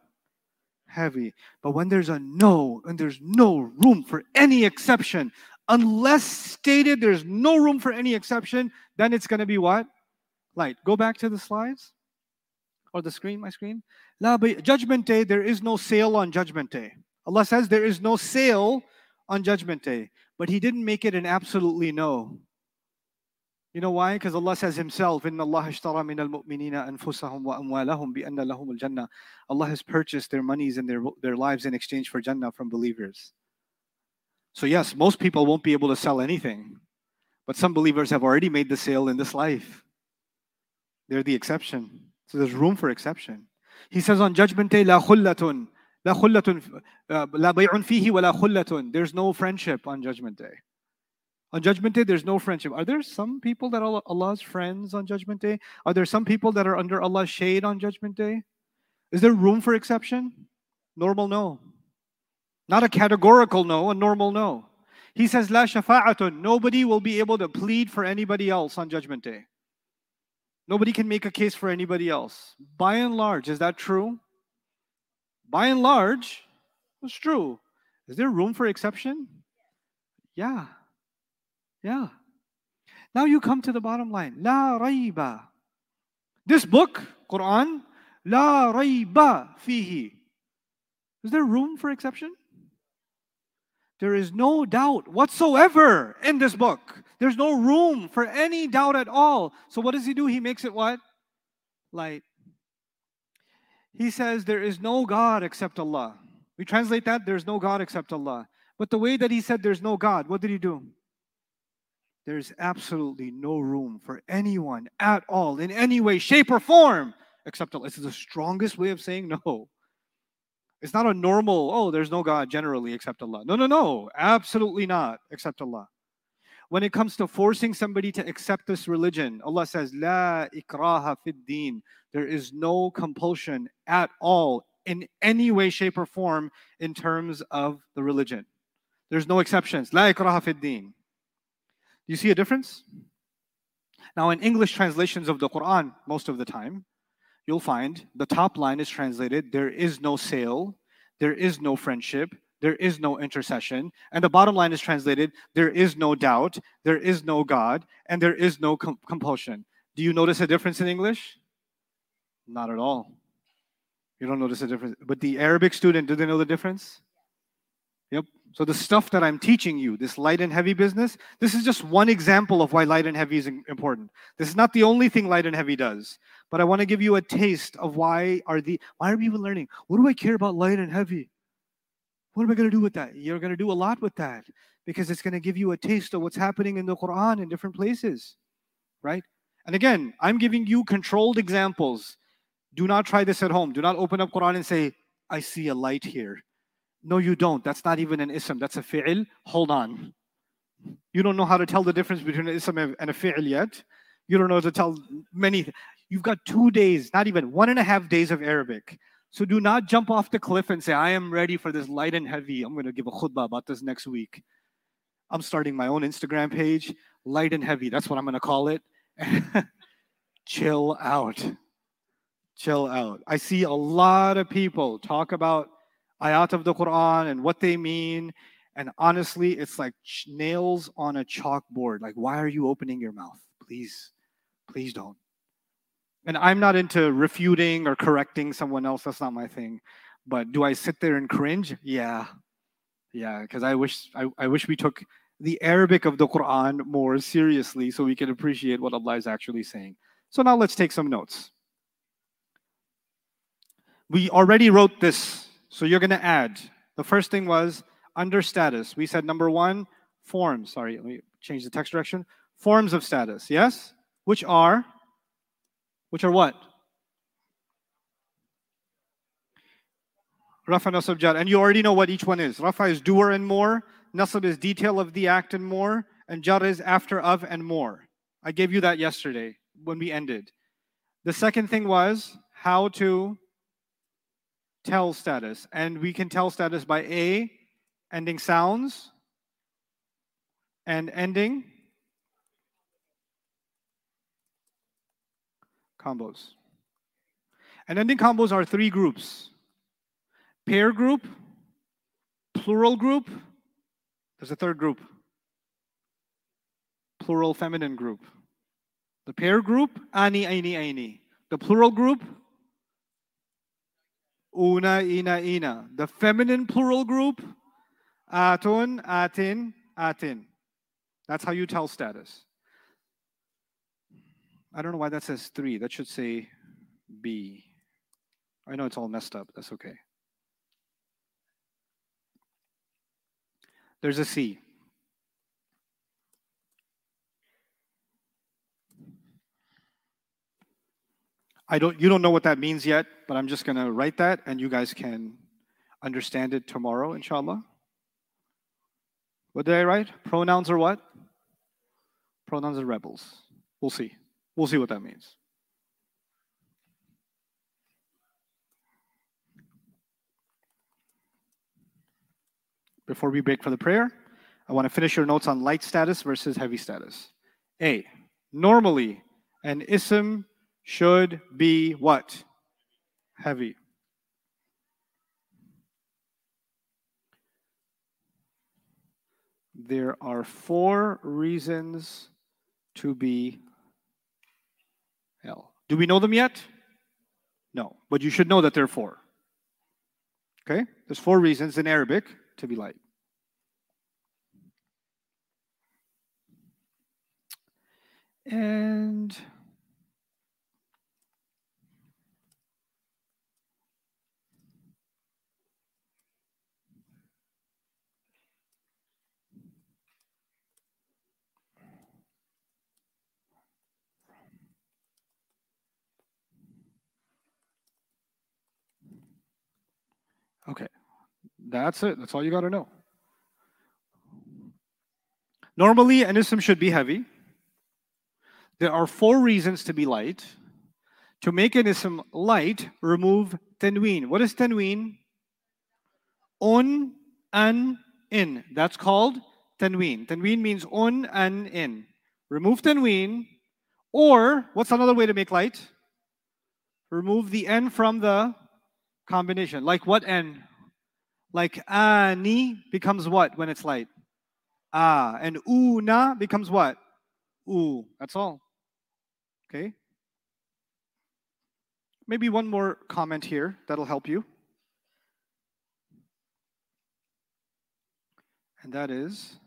Heavy. But when there's a no and there's no room for any exception, unless stated, there's no room for any exception, then it's going to be what? Light. Go back to the slides or the screen, my screen. Judgment Day, there is no sale on Judgment Day. Allah says there is no sale on Judgment Day, but He didn't make it an absolutely no. You know why? Because Allah says Himself, "Inna Allah ishtara min al-mu'minina anfusahum wa amwalahum bi anna lahum al-jannah." Allah has purchased their monies and their their lives in exchange for Jannah from believers. So yes, most people won't be able to sell anything, but some believers have already made the sale in this life. They're the exception. So there's room for exception. He says on Judgment Day, "La khullatun, la khullatun, uh, la bay'un fihi wa la khullatun." There's no friendship on Judgment Day. On Judgment Day, there's no friendship. Are there some people that are Allah's friends on Judgment Day? Are there some people that are under Allah's shade on Judgment Day? Is there room for exception? Normal no. Not a categorical no, a normal no. He says, La shafa'atun. Nobody will be able to plead for anybody else on Judgment Day. Nobody can make a case for anybody else. By and large, is that true? By and large, it's true. Is there room for exception? Yeah. Yeah. Now you come to the bottom line. La raiba. This book, Quran, la raiba fihi. Is there room for exception? There is no doubt whatsoever in this book. There's no room for any doubt at all. So what does he do? He makes it what? Light. He says there is no God except Allah. We translate that there's no God except Allah. But the way that he said there's no God, what did he do? There's absolutely no room for anyone at all in any way, shape, or form except Allah. It's the strongest way of saying no. It's not a normal, oh, there's no God generally except Allah. No, no, no, absolutely not except Allah. When it comes to forcing somebody to accept this religion, Allah says, La ikraha fid. There is no compulsion at all in any way, shape, or form in terms of the religion. There's no exceptions. La ikraha fid. Do you see a difference? Now, in English translations of the Quran, most of the time, you'll find the top line is translated there is no sale, there is no friendship, there is no intercession. And the bottom line is translated there is no doubt, there is no God, and there is no com- compulsion. Do you notice a difference in English? Not at all. You don't notice a difference. But the Arabic student, do they know the difference? Yep. So the stuff that I'm teaching you, this light and heavy business, this is just one example of why light and heavy is important. This is not the only thing light and heavy does, but I want to give you a taste of why are the why are we even learning? What do I care about light and heavy? What am I going to do with that? You're going to do a lot with that because it's going to give you a taste of what's happening in the Quran in different places, right? And again, I'm giving you controlled examples. Do not try this at home. Do not open up Quran and say, I see a light here. No, you don't. That's not even an ism. That's a fi'il. Hold on. You don't know how to tell the difference between an ism and a fi'il yet. You don't know how to tell many. You've got two days, not even one and a half days of Arabic. So do not jump off the cliff and say, I am ready for this light and heavy. I'm going to give a khutbah about this next week. I'm starting my own Instagram page, light and heavy. That's what I'm going to call it. *laughs* Chill out. Chill out. I see a lot of people talk about ayat of the Quran and what they mean. And honestly, it's like nails on a chalkboard. Like, why are you opening your mouth? Please, please don't. And I'm not into refuting or correcting someone else. That's not my thing. But do I sit there and cringe? Yeah. Yeah, because I wish I, I wish we took the Arabic of the Quran more seriously so we can appreciate what Allah is actually saying. So now let's take some notes. We already wrote this so you're going to add. The first thing was under status. We said number one, forms. Sorry, let me change the text direction. Forms of status, yes? Which are, which are what? Rafa, Nasab, Jar. And you already know what each one is. Rafa is doer and more. Nasab is detail of the act and more. And Jar is after of and more. I gave you that yesterday when we ended. The second thing was how to tell status. And we can tell status by A, ending sounds, and ending combos. And ending combos are three groups pair group, plural group, there's a third group. plural feminine group. The pair group, ani, aini, aini. The plural group, una, ina, ina. The feminine plural group, atun, atin, atin. That's how you tell status. I don't know why that says three. That should say B. I know it's all messed up. That's okay. There's a C. I don't you don't know what that means yet, but I'm just going to write that and you guys can understand it tomorrow inshallah. What did I write? Pronouns are what? Pronouns are rebels. We'll see. We'll see what that means. Before we break for the prayer, I want to finish your notes on light status versus heavy status. A. Normally, an ism should be what? Heavy. There are four reasons to be L. Do we know them yet? No, but you should know that there are four. Okay? There's four reasons in Arabic to be light. And Okay. That's it. That's all you got to know. Normally, an ism should be heavy. There are four reasons to be light. To make an ism light, remove tanween. What is tanween? On, an, in. That's called tanween. Tanween means on and in. Remove tanween. Or, what's another way to make light? Remove the n from the combination. Like what n? Like ani becomes what when it's light? Ah. And una becomes what? U. That's all. Okay? Maybe one more comment here that'll help you. And that is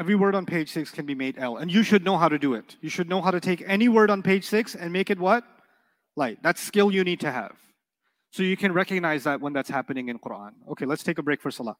Every word on page six can be made L, and you should know how to do it. You should know how to take any word on page six and make it what? Light. That's skill you need to have. So you can recognize that when that's happening in Quran. Okay, let's take a break for Salah.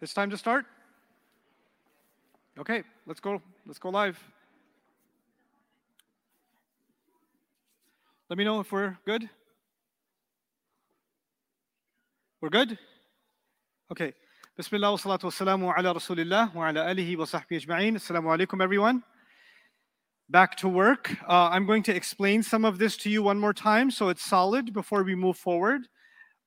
It's time to start? Okay, let's go. Let's go live. Let me know if we're good. We're good? Okay. Bismillah wa salatu wa salamu ala rasulillah wa ala alihi wa sahbihi ajma'in. Assalamu alaikum, everyone. Back to work. Uh, I'm going to explain some of this to you one more time so it's solid before we move forward.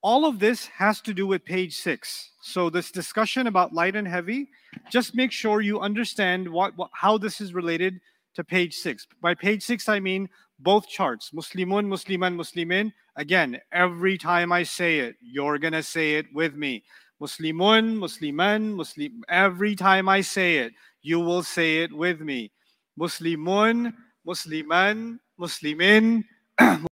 All of this has to do with page six. So this discussion about light and heavy, just make sure you understand what, what how this is related to page six. By page six, I mean both charts, Muslimun, Musliman, Muslimin. Again, every time I say it, you're gonna say it with me. Muslimun, Musliman, Muslim. Every time I say it, you will say it with me. Muslimun, Musliman, Muslimin, *clears throat*